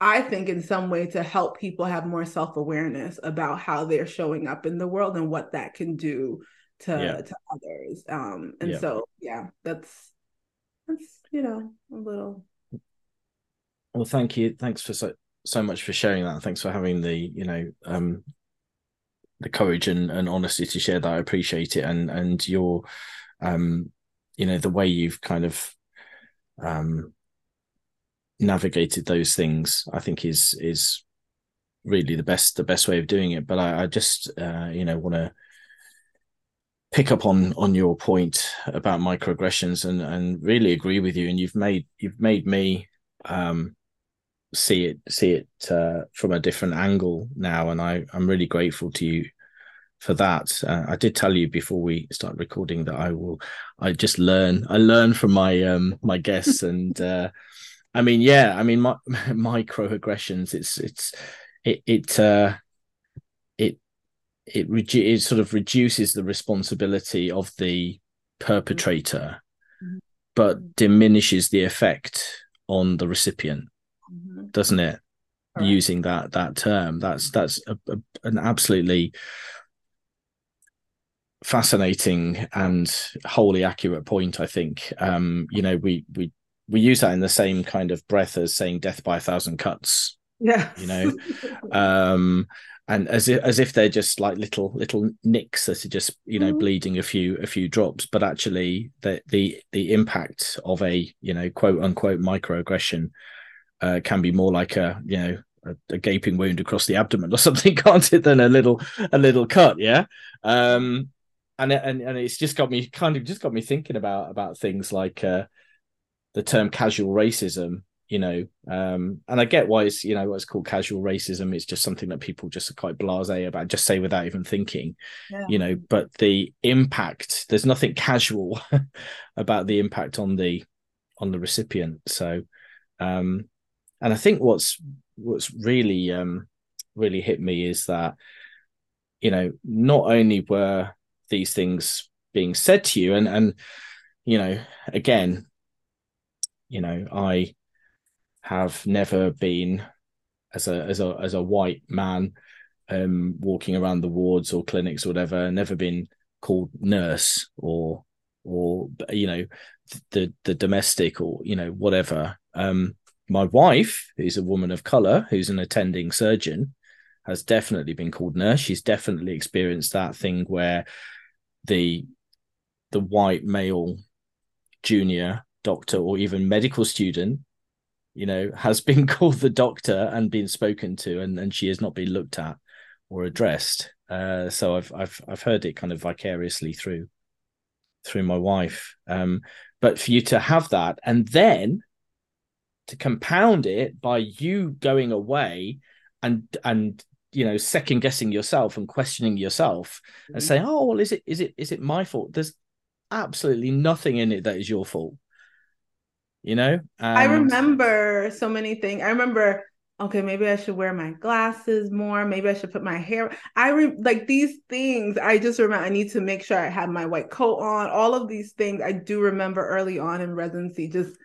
i think in some way to help people have more self-awareness about how they're showing up in the world and what that can do to yeah. to others. Um and yeah. so yeah that's that's you know a little well thank you. Thanks for so so much for sharing that. Thanks for having the you know um the courage and, and honesty to share that. I appreciate it. And and your um you know the way you've kind of um, navigated those things i think is is really the best the best way of doing it. But i, I just uh, you know want to pick up on on your point about microaggressions and and really agree with you. And you've made you've made me um, see it see it uh, from a different angle now. And i i'm really grateful to you for that. Uh, I did tell you before we start recording that I will. I just learn. I learn from my um my guests, and uh, I mean, yeah, I mean, my, microaggressions. It's it's it it uh, it it, redu- it sort of reduces the responsibility of the perpetrator, mm-hmm. but diminishes the effect on the recipient, mm-hmm. doesn't it? Right. Using that that term, that's that's a, a, an absolutely fascinating and wholly accurate point. I think. Um, you know, we we we use that in the same kind of breath as saying "death by a thousand cuts." Yeah, you know, um, and as if as if they're just like little little nicks that are just you know mm. bleeding a few a few drops but actually the the the impact of a you know quote unquote microaggression uh, can be more like a you know a, a, gaping wound across the abdomen or something can't it than a little a little cut yeah um and and and it's just got me kind of just got me thinking about about things like uh the term casual racism you know um and i get why it's you know what's called casual racism it's just something that people just are quite blasé about just say without even thinking yeah. you know but the impact there's nothing casual about the impact on the on the recipient so um and i think what's what's really um really hit me is that you know not only were these things being said to you. And and you know again you know i have never been as a as a as a white man um walking around the wards or clinics or whatever never been called nurse or or you know the the domestic or you know whatever. Um my wife who's a woman of color who's an attending surgeon has definitely been called nurse. She's definitely experienced that thing where the the white male junior doctor or even medical student you know, has been called the doctor and been spoken to, and, and she has not been looked at or addressed. Uh, so I've I've I've heard it kind of vicariously through through my wife. Um, but for you to have that and then to compound it by you going away and and you know second guessing yourself and questioning yourself mm-hmm. and saying oh well is it is it is it my fault? There's absolutely nothing in it that is your fault you know? And... i remember so many things i remember okay maybe i should wear my glasses more. Maybe i should put my hair i re- like these things i just remember i need to make sure i have my white coat on. All of these things i do remember early on in residency just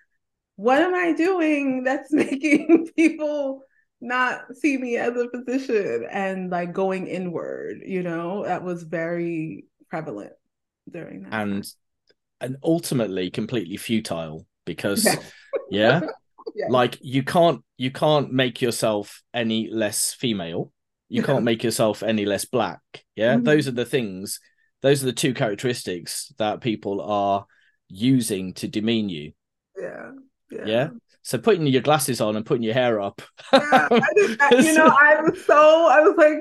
what am i doing that's making people not see me as a physician and like going inward you know that was very prevalent during that and and ultimately completely futile because yeah. yeah, yeah, like you can't you can't make yourself any less female you yeah. can't make yourself any less black yeah mm-hmm. those are the things those are the two characteristics that people are using to demean you yeah yeah, yeah? So putting your glasses on and putting your hair up yeah, I just, you know i was so i was like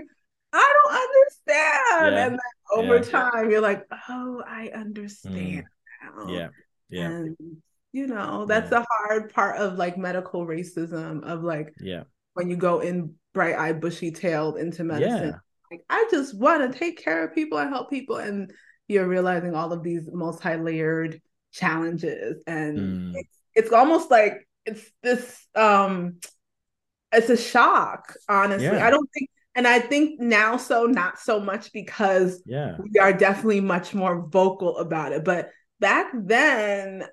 i don't understand and then over time you're like oh i understand mm. yeah yeah and you know that's yeah. the hard part of like medical racism of like yeah when you go in bright eyed bushy tailed into medicine yeah. like i just want to take care of people and help people and you're realizing all of these multi layered challenges and mm. it's, it's almost like it's this um it's a shock honestly. Yeah. i don't think and i think now so not so much because yeah. we are definitely much more vocal about it. But back then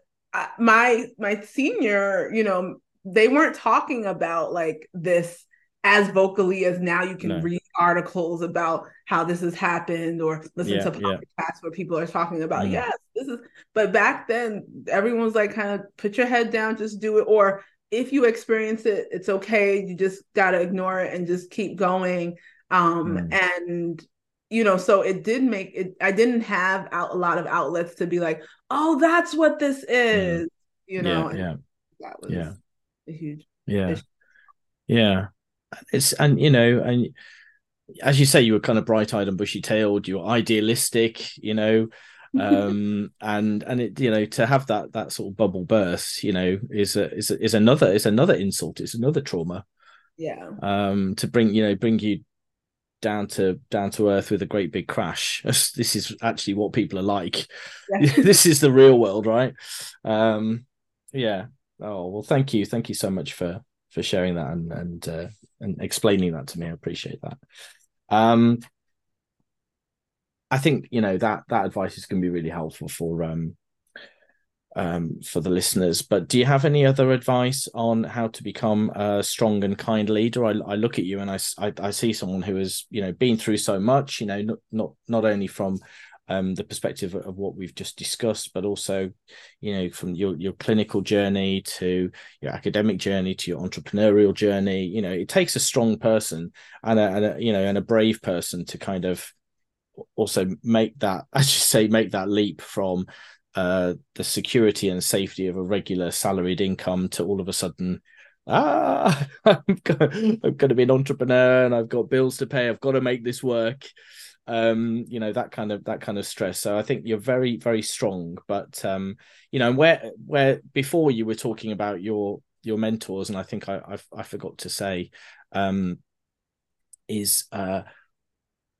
my my senior, you know, they weren't talking about like this as vocally as now you can no. read articles about how this has happened or listen yeah, to podcasts yeah. where people are talking about mm. yes this is but back then everyone's like kind of put your head down just do it or if you experience it it's okay you just got to ignore it and just keep going um mm. and you know so it did make it i didn't have out, a lot of outlets to be like oh that's what this is yeah. you know yeah, yeah. that was yeah a huge yeah issue. yeah it's and you know and as you say you were kind of bright-eyed and bushy-tailed you were idealistic you know um and and it you know to have that that sort of bubble burst you know is a is a, is another is another insult it's another trauma yeah um to bring you know bring you down to down to earth with a great big crash. This is actually what people are like. Yeah. this is the real world, right? Um, yeah. Oh well, thank you, thank you so much for for sharing that and and uh, and explaining that to me. I appreciate that. Um, I think you know that that advice is going to be really helpful for um um for the listeners. But do you have any other advice on how to become a strong and kind leader? I, I look at you and I, I, I see someone who has you know been through so much. You know, not not not only from um, the perspective of what we've just discussed, but also, you know, from your your clinical journey to your academic journey to your entrepreneurial journey. You know, it takes a strong person and a, and a you know and a brave person to kind of also make that, as you say, make that leap from uh, the security and safety of a regular salaried income to all of a sudden ah, I'm going, to be an entrepreneur and I've got bills to pay. I've got to make this work um you know that kind of that kind of stress. So i think you're very very strong but um you know where where before you were talking about your your mentors and i think i i, I forgot to say um is uh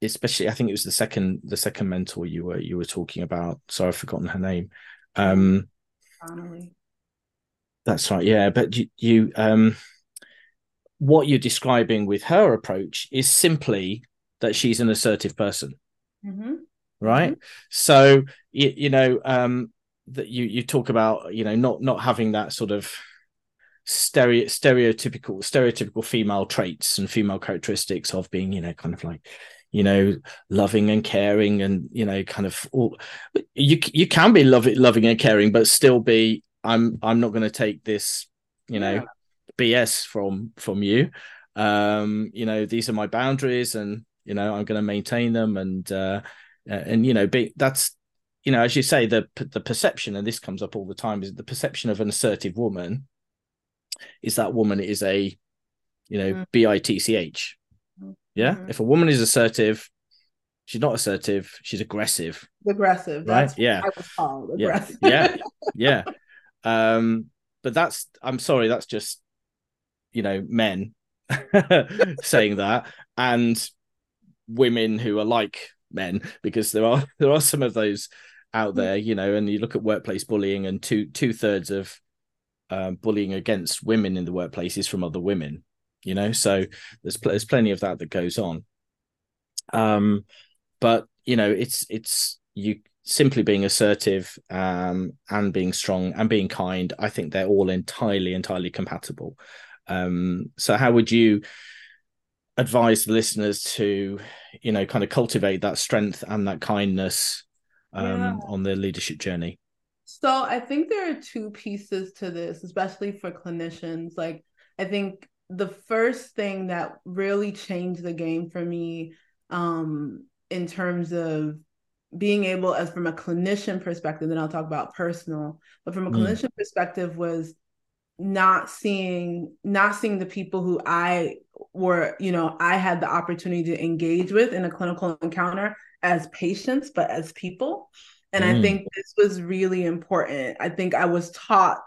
especially i think it was the second the second mentor you were you were talking about. Sorry i've forgotten her name. Um Finally. that's right yeah but you, you um what you're describing with her approach is simply that she's an assertive person mm-hmm. right mm-hmm. so you, you know um that you you talk about you know not not having that sort of stereo stereotypical stereotypical female traits and female characteristics of being you know kind of like you know loving and caring and you know kind of all you you can be loving loving and caring but still be i'm i'm not going to take this you know yeah. bs from from you um you know these are my boundaries and you know i'm going to maintain them and uh and you know be that's you know as you say the the perception and this comes up all the time is the perception of an assertive woman is that woman is a you know mm. b-i-t-c-h yeah? Mm-hmm. if a woman is assertive she's not assertive she's aggressive. Aggressive right? yeah. aggressive. yeah. yeah. Yeah. Um but that's i'm sorry that's just you know men saying that. And women who are like men because there are there are some of those out there you know and you look at workplace bullying and two two thirds of um, bullying against women in the workplace is from other women you know? So there's there's plenty of that that goes on. Um but you know it's it's you simply being assertive um and being strong and being kind i think they're all entirely entirely compatible. Um so how would you advise the listeners to you know kind of cultivate that strength and that kindness um, yeah. on their leadership journey so i think there are two pieces to this especially for clinicians like i think the first thing that really changed the game for me um, in terms of being able as from a clinician perspective then i'll talk about personal but from a mm. clinician perspective was not seeing not seeing the people who I were, you know, I had the opportunity to engage with in a clinical encounter as patients, but as people. And mm. I think this was really important. I think I was taught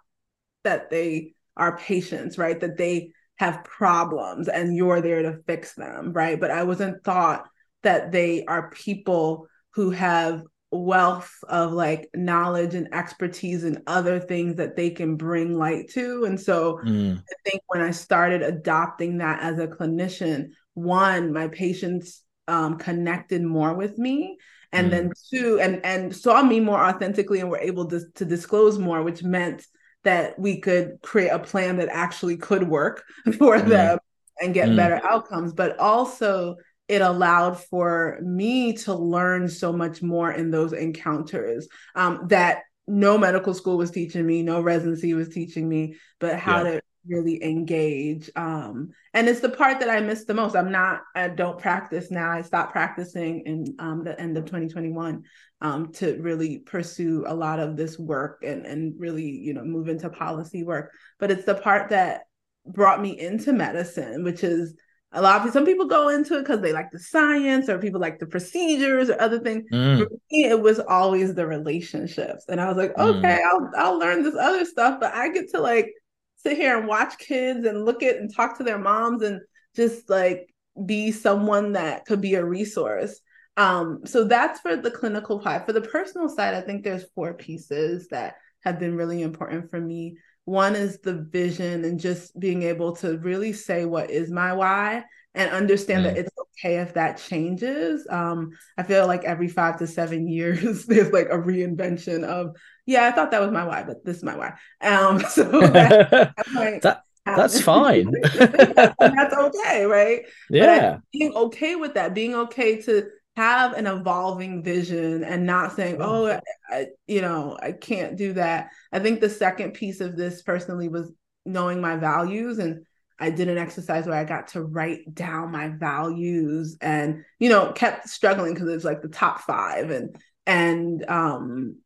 that they are patients, right? That they have problems and you're there to fix them, right? But I wasn't thought that they are people who have wealth of like knowledge and expertise and other things that they can bring light to. And so mm. I think when I started adopting that as a clinician, one, my patients um, connected more with me. And mm. then two, and and saw me more authentically and were able to, to disclose more, which meant that we could create a plan that actually could work for mm. them and get mm. better outcomes. But also it allowed for me to learn so much more in those encounters um, that no medical school was teaching me, no residency was teaching me, but how yeah. to really engage. Um, and it's the part that I miss the most. I'm not, I don't practice now. I stopped practicing in um, the end of 2021 um, to really pursue a lot of this work and, and really, you know, move into policy work. But it's the part that brought me into medicine, which is a lot of some people go into it because they like the science or people like the procedures or other things. Mm. For me, it was always the relationships. And I was like, mm. okay, I'll I'll learn this other stuff, but I get to like sit here and watch kids and look at and talk to their moms and just like be someone that could be a resource. Um, so that's for the clinical side. For the personal side, I think there's four pieces that have been really important for me. One is the vision and just being able to really say what is my why and understand mm. that it's okay if that changes. Um, I feel like every five to seven years, there's like a reinvention of, yeah, I thought that was my why, but this is my why. Um, so that, like, that that's fine. that's okay, right? Yeah. being okay with that, being okay to have an evolving vision and not saying, oh, I, I, you know, I can't do that. I think the second piece of this personally was knowing my values and I did an exercise where I got to write down my values and you know kept struggling because it's like the top 5 and and um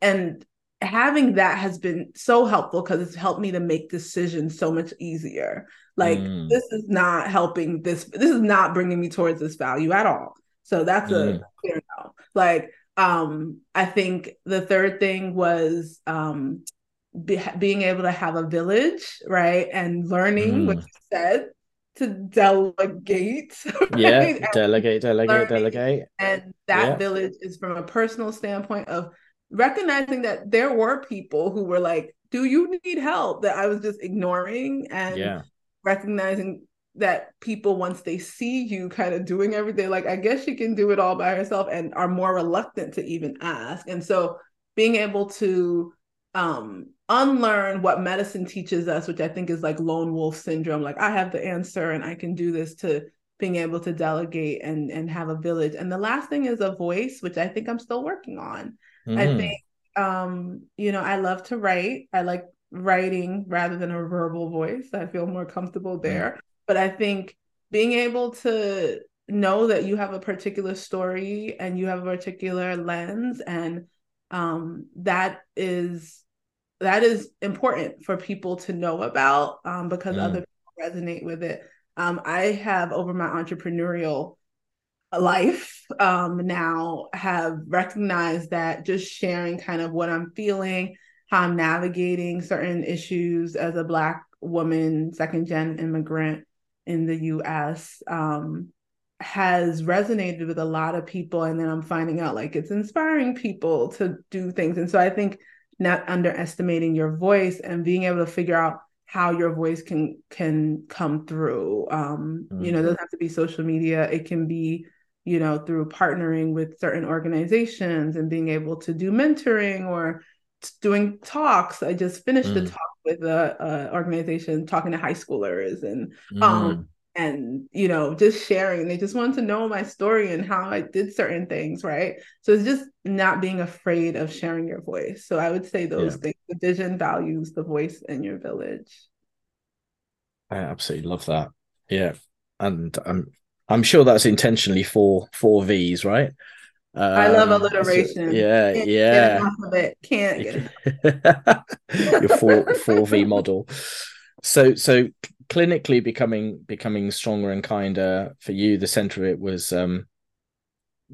and having that has been so helpful because it's helped me to make decisions so much easier like mm. this is not helping this this is not bringing me towards this value at all so that's mm. a clear no like um i think the third thing was um be, being able to have a village right and learning mm. what you said to delegate. Right? Yeah, delegate, delegate, delegate. And that yeah. village is from a personal standpoint of recognizing that there were people who were like, "Do you need help?" that I was just ignoring, and yeah. recognizing that people once they see you kind of doing everything, like I guess she can do it all by herself, and are more reluctant to even ask. And so, being able to um, unlearn what medicine teaches us, which I think is like lone wolf syndrome. Like I have the answer and I can do this to being able to delegate and and have a village. And the last thing is a voice, which I think I'm still working on. Mm. I think um, you know, I love to write. I like writing rather than a verbal voice. I feel more comfortable there. Mm. But I think being able to know that you have a particular story and you have a particular lens and um, that is that is important for people to know about um, because mm. other people resonate with it. Um, I have over my entrepreneurial life um, now have recognized that just sharing kind of what I'm feeling, how I'm navigating certain issues as a Black woman, second gen immigrant in the US, um, has resonated with a lot of people. And then I'm finding out like it's inspiring people to do things. And so I think not underestimating your voice and being able to figure out how your voice can can come through um mm-hmm. you know it mm-hmm. doesn't have to be social media it can be you know through partnering with certain organizations and being able to do mentoring or doing talks. I just finished mm. a talk with a, a, organization talking to high schoolers and mm. um and you know just sharing. They just wanted to know my story and how i did certain things right? So it's just not being afraid of sharing your voice. So i would say those yeah. things the vision values the voice in your village. I absolutely love that. Yeah. And i'm i'm sure that's intentionally for four v's right um, I love alliteration. So, yeah, Can't yeah. It. Can't get it. Your four four V model. So so clinically becoming becoming stronger and kinder for you the center of it was um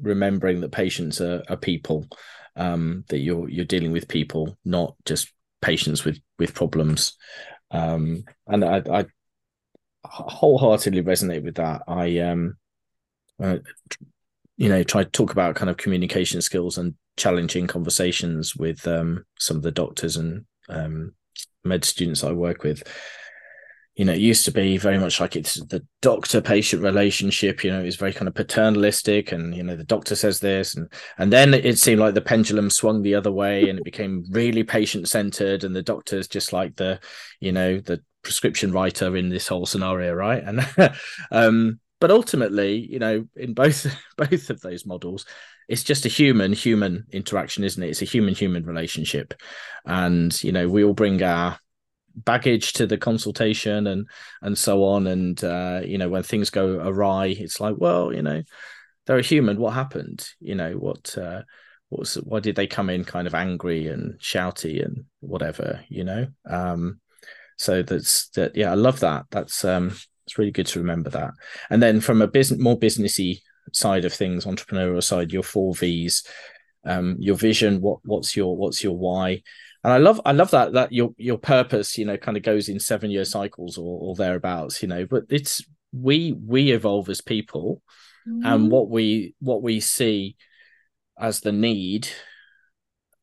remembering that patients are, are people um that you're you're dealing with people not just patients with with problems um and i i wholeheartedly resonate with that i um uh, you know try to talk about kind of communication skills and challenging conversations with um some of the doctors and um med students i work with you know, it used to be very much like it's the doctor patient relationship, you know, it's very kind of paternalistic and, you know, the doctor says this and, and then it seemed like the pendulum swung the other way and it became really patient centered and the doctor's just like the, you know, the prescription writer in this whole scenario. Right. And, um, but ultimately, you know, in both, both of those models, it's just a human human interaction isn't it? It's a human human relationship. And you know we all bring our baggage to the consultation and and so on. And uh, you know when things go awry it's like well you know they're a human. What happened? You know what uh what was why did they come in kind of angry and shouty and whatever you know? Um so that's that yeah i love that. That's um it's really good to remember that and then from a business more businessy side of things entrepreneurial side your four v's um your vision what what's your what's your why and I love I love that that your your purpose you know kind of goes in seven year cycles or, or thereabouts you know but it's we we evolve as people mm-hmm. and what we what we see as the need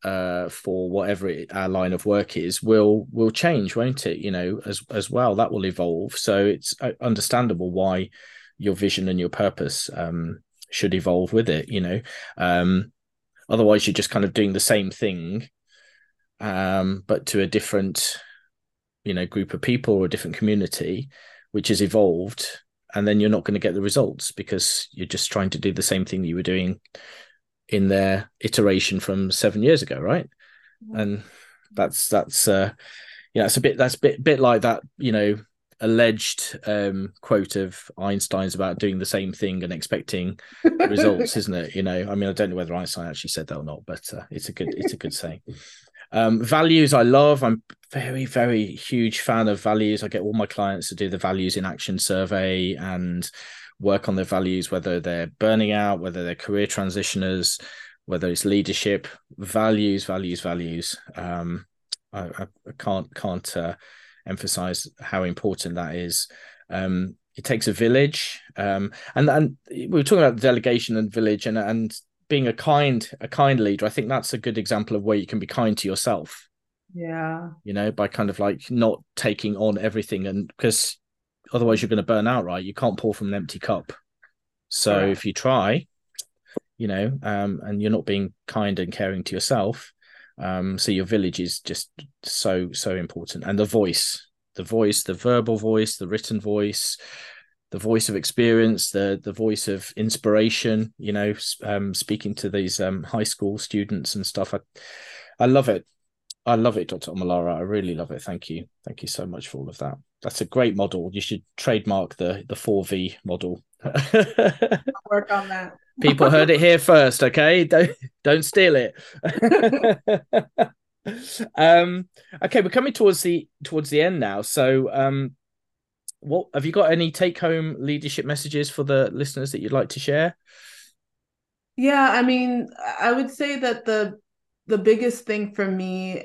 uh for whatever it, our line of work is will will change won't it you know as as well that will evolve so it's uh, understandable why your vision and your purpose um, should evolve with it. You know, um, otherwise you're just kind of doing the same thing, um, but to a different, you know, group of people or a different community, which has evolved, and then you're not going to get the results because you're just trying to do the same thing you were doing in their iteration from seven years ago, right? Mm-hmm. And that's that's uh, yeah, it's a bit that's a bit bit like that, you know, alleged um, quote of Einstein's about doing the same thing and expecting results, isn't it? You know, I mean, I don't know whether Einstein actually said that or not, but uh, it's a good it's a good saying. Um, values I love. I'm very very huge fan of values. I get all my clients to do the values in action survey and work on their values, whether they're burning out, whether they're career transitioners, whether it's leadership. Values, values, values. Um, I, I, can't can't uh, emphasize how important that is. Um, it takes a village, um, and and we were talking about delegation and village, and and being a kind a kind leader. I think that's a good example of where you can be kind to yourself. Yeah, you know, by kind of like not taking on everything, and because otherwise you're going to burn out, right? You can't pour from an empty cup. So right. if you try, you know, um, and you're not being kind and caring to yourself, um, so your village is just so so important, and the voice, the voice, the verbal voice, the written voice, the voice of experience, the the voice of inspiration. You know, um, speaking to these um, high school students and stuff. I, I love it. I love it, Dr. Omolara. I really love it. Thank you. Thank you so much for all of that. That's a great model. You should trademark the the 4V model. work on that. People heard it here first, okay? Don't don't steal it. um okay, we're coming towards the towards the end now. So um what have you got any take home leadership messages for the listeners that you'd like to share? Yeah, I mean, I would say that the the biggest thing for me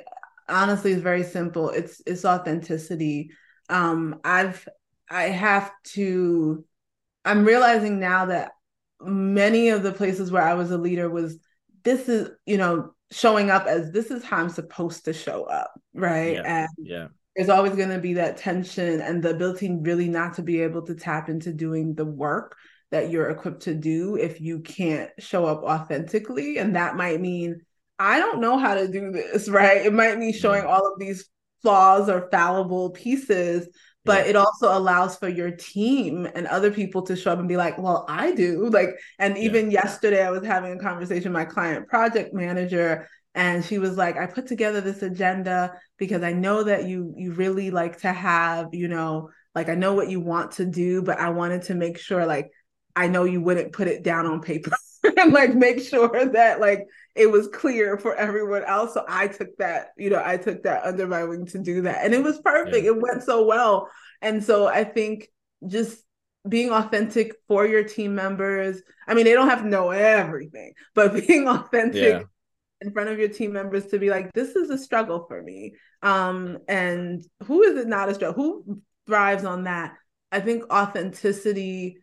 honestly is very simple. It's it's authenticity. Um I've I have to I'm realizing now that many of the places where I was a leader was this is, you know, showing up as this is how I'm supposed to show up, right? Yeah. And yeah. There's always going to be that tension and the ability really not to be able to tap into doing the work that you're equipped to do if you can't show up authentically. And that might mean, I don't know how to do this, right? It might mean showing all of these flaws or fallible pieces but yeah. it also allows for your team and other people to show up and be like well i do like and even yeah. yesterday i was having a conversation with my client project manager and she was like i put together this agenda because i know that you you really like to have you know like i know what you want to do but i wanted to make sure like i know you wouldn't put it down on paper and like make sure that like it was clear for everyone else. So I took that, you know, I took that under my wing to do that. And it was perfect. Yeah. It went so well. And so I think just being authentic for your team members. I mean, they don't have to know everything, but being authentic yeah. in front of your team members to be like, this is a struggle for me. Um, and who is it not a struggle? Who thrives on that? I think authenticity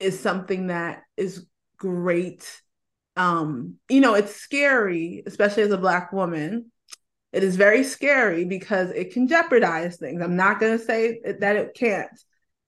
is something that is great um you know it's scary especially as a black woman. It is very scary because it can jeopardize things. I'm not going to say that it can't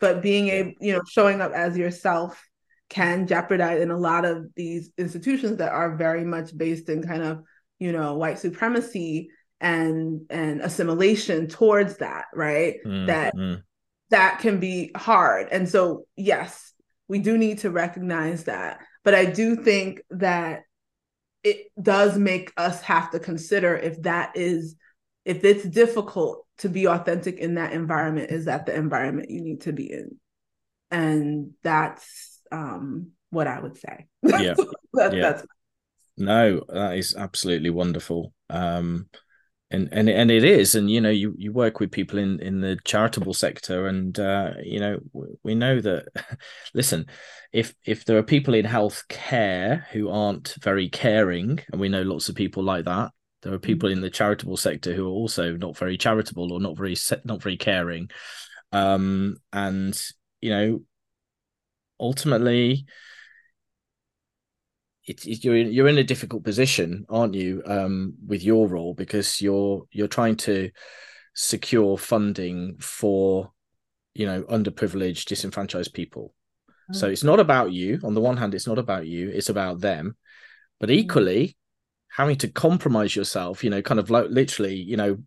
but being able you know showing up as yourself can jeopardize in a lot of these institutions that are very much based in kind of you know white supremacy and and assimilation towards that right? Mm, that mm. that can be hard. And so yes we do need to recognize that but I do think that it does make us have to consider if that is if it's difficult to be authentic in that environment is that the environment you need to be in? And that's um what i would say. Yeah, that, yeah. That's... no that is absolutely wonderful. Um and and and it is and you know you you work with people in in the charitable sector and uh you know we know that listen if if there are people in health care who aren't very caring and we know lots of people like that there are people in the charitable sector who are also not very charitable or not very not very caring um and you know ultimately it's, it's, you're in, you're in a difficult position, aren't you, um, with your role because you're you're trying to secure funding for you know underprivileged, disenfranchised people, So it's not about you. On the one hand, it's not about you, it's about them. But equally, having to compromise yourself, you know, kind of like literally, you know,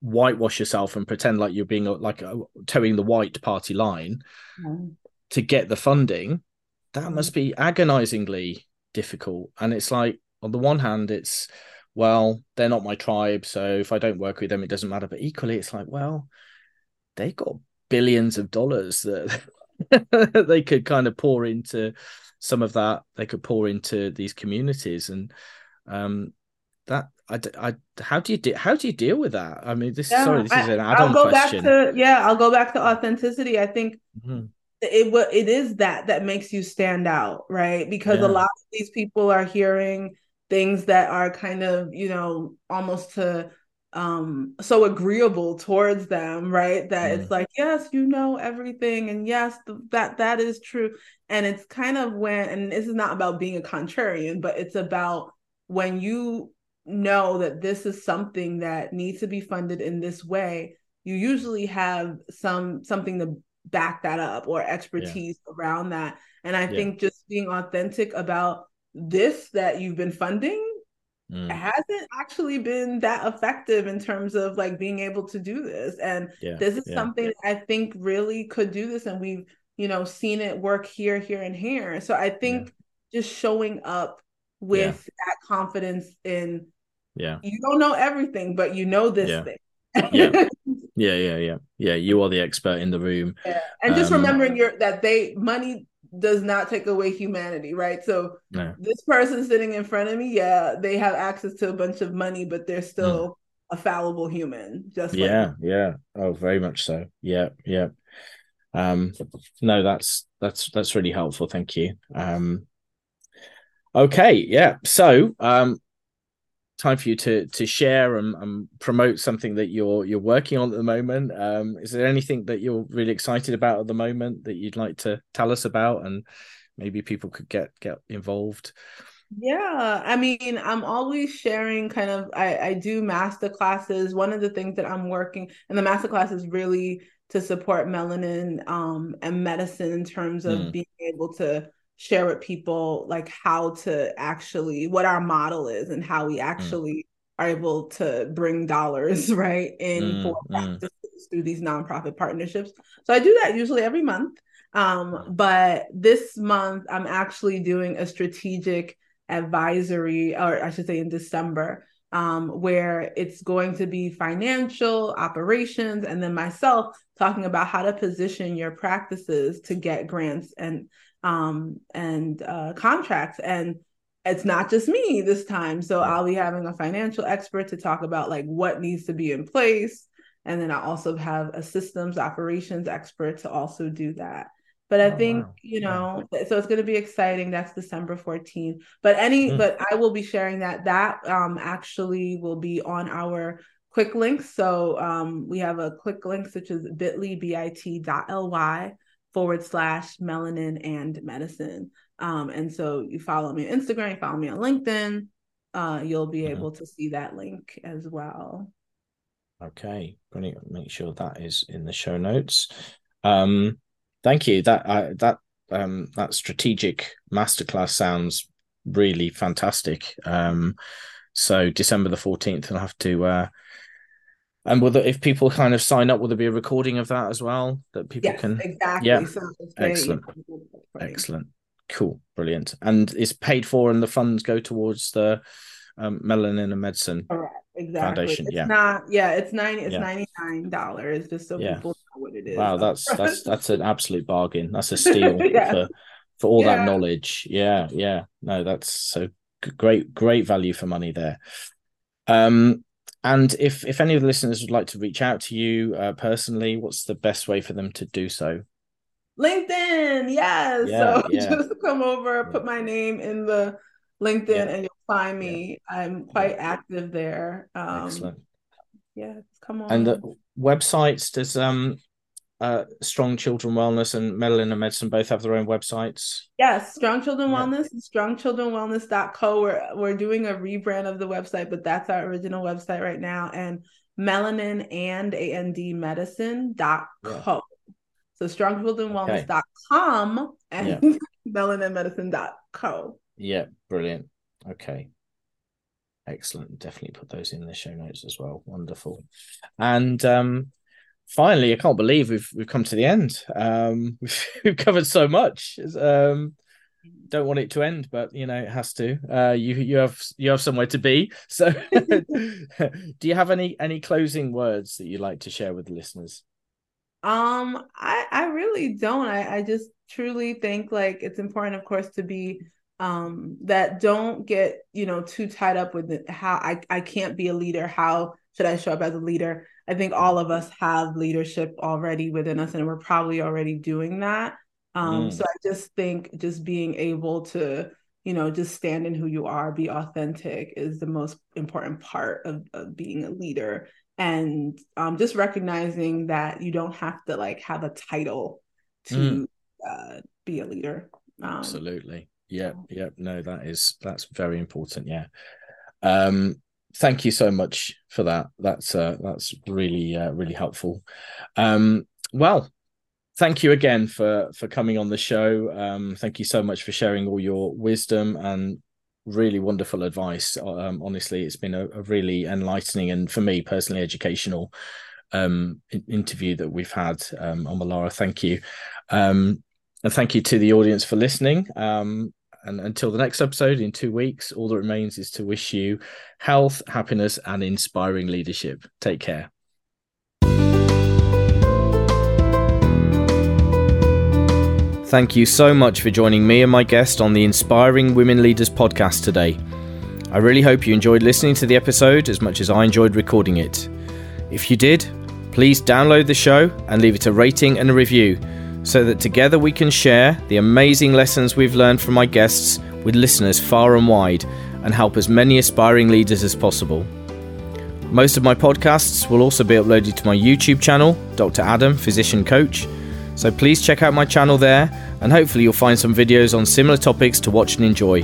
whitewash yourself and pretend like you're being like a, toeing the white party line mm. to get the funding, that mm. must be agonizingly difficult. And it's like, on the one hand, it's, well, they're not my tribe. So if I don't work with them, it doesn't matter. But equally, it's like, well, they've got billions of dollars that they could kind of pour into some of that they could pour into these communities and um that I, I how do you de- how do you deal with that i mean this yeah, sorry this I, is an add-on I'll go question back to, yeah i'll go back to authenticity i think mm-hmm. It what it is that that makes you stand out right because yeah. a lot of these people are hearing things that are kind of you know almost to um so agreeable towards them right that mm. it's like yes you know everything and yes th- that that is true and it's kind of when and this is not about being a contrarian but it's about when you know that this is something that needs to be funded in this way you usually have some something to back that up or expertise yeah. around that and i yeah. think just being authentic about this that you've been funding mm. hasn't actually been that effective in terms of like being able to do this. And yeah, this is something I think really could do this. And we've, you know, seen it work here, here, and here. So I think just showing up with that confidence in yeah you don't know everything but you know this thing yeah yeah yeah yeah yeah you are the expert in the room yeah. and just um, remembering your that they money does not take away humanity, right? So no. this person sitting in front of me, yeah, they have access to a bunch of money, but they're still mm. a fallible human. Just yeah, like yeah. Oh, very much so. Yeah, yeah. Um, no, that's that's that's really helpful. Thank you. Um, okay, yeah. So, um, time for you to to share and, and, promote something that you're you're working on at the moment. Um, is there anything that you're really excited about at the moment that you'd like to tell us about, and maybe people could get get involved? Yeah, I mean, I'm always sharing kind of I, I do master classes. One of the things that I'm working and the master class is really to support melanin um, and medicine in terms of mm. being able to share with people like how to actually what our model is and how we mm. actually mm. are able to bring dollars right in mm, for mm. through these nonprofit partnerships. So I do that usually every month. Um, but this month I'm actually doing a strategic advisory, or I should say in December, um, where it's going to be financial operations and then myself talking about how to position your practices to get grants and um, and uh, contracts. And it's not just me this time. So I'll be having a financial expert to talk about like what needs to be in place. And then I also have a systems operations expert to also do that. But I oh, think, wow. you know, yeah. so it's going to be exciting. That's December 14th. But any, mm. but I will be sharing that. That um, actually will be on our quick links. So um, we have a quick link, such as bit.ly, bit.ly forward slash melanin and medicine. Um, and so you follow me on Instagram, follow me on LinkedIn, uh, you'll be mm-hmm. able to see that link as well. Okay, brilliant. Make sure that is in the show notes. Um, thank you. That uh, that um, that strategic masterclass sounds really fantastic. Um, so December the fourteenth, I'll have to uh, and will there, if people kind of sign up, will there be a recording of that as well that people yes, can? Exactly. Yeah. So Excellent. Excellent. Cool. Brilliant. And it's paid for, and the funds go towards the um, Melanin and Medicine Correct. Exactly. Foundation. It's yeah. Not. Yeah. It's ninety. It's yeah. ninety nine dollars just so yeah. people know what it is. Wow. That's that's that's an absolute bargain. That's a steal yeah. for for all that knowledge. Yeah. Yeah. No, that's so great. Great value for money there. Um and if if any of the listeners would like to reach out to you uh, personally, what's the best way for them to do so? LinkedIn, yes. Yeah, so yeah. just come over, put my name in the LinkedIn, yeah. and you'll find me. I'm quite active there. Um, Excellent. Yeah, come on. And the websites does um uh, Strong Children Wellness and Melanin and Medicine both have their own websites. Yes, Strong Children yeah. Wellness and strongchildrenwellness.co. We're, we're doing a rebrand of the website, but that's our original website right now. And melanin and and medicine.co. Yeah. So So strongchildrenwellness.com okay. and yeah. melaninmedicine.co. Yeah, brilliant. Okay. Excellent. Definitely put those in the show notes as well. Wonderful. And um finally, I can't believe we've we've come to the end. Um we've, we've covered so much. Um don't want it to end, but you know it has to. Uh, you you have you have somewhere to be. So, do you have any any closing words that you'd like to share with the listeners? Um, I I really don't. I I just truly think like it's important, of course, to be um that don't get you know too tied up with it, how I I can't be a leader. How should I show up as a leader? I think all of us have leadership already within us, and we're probably already doing that. Um, mm. So I just think just being able to, you know, just stand in who you are, be authentic is the most important part of, of being a leader. And um, just recognizing that you don't have to like have a title to mm. uh, be a leader. Um, Absolutely. Yeah. Yeah. No, that is, that's very important. Yeah. Um, thank you so much for that. That's, uh, that's really, uh, really helpful. Um, well, thank you again for for coming on the show. Um, thank you so much for sharing all your wisdom and really wonderful advice. Um, honestly, it's been a, a, really enlightening and for me personally educational um, interview that we've had. Um, Omolara, thank you, um, and thank you to the audience for listening. Um, and until the next episode in two weeks, all that remains is to wish you health, happiness, and inspiring leadership. Take care. Thank you so much for joining me and my guest on the Inspiring Women Leaders podcast today. I really hope you enjoyed listening to the episode as much as I enjoyed recording it. If you did, please download the show and leave it a rating and a review so that together we can share the amazing lessons we've learned from my guests with listeners far and wide and help as many aspiring leaders as possible. Most of my podcasts will also be uploaded to my YouTube channel, Dr. Adam, Physician Coach so please check out my channel there and hopefully you'll find some videos on similar topics to watch and enjoy.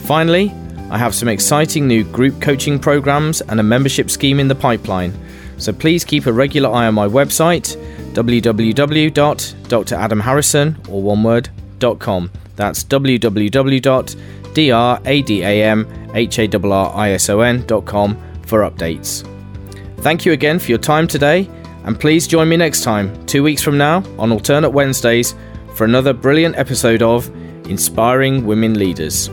Finally, I have some exciting new group coaching programs and a membership scheme in the pipeline. So please keep a regular eye on my website www.dradamharrison or one word.com. That's www.dradamharrison.com for updates. Thank you again for your time today and please join me next time, two weeks from now, on alternate Wednesdays, for another brilliant episode of Inspiring Women Leaders.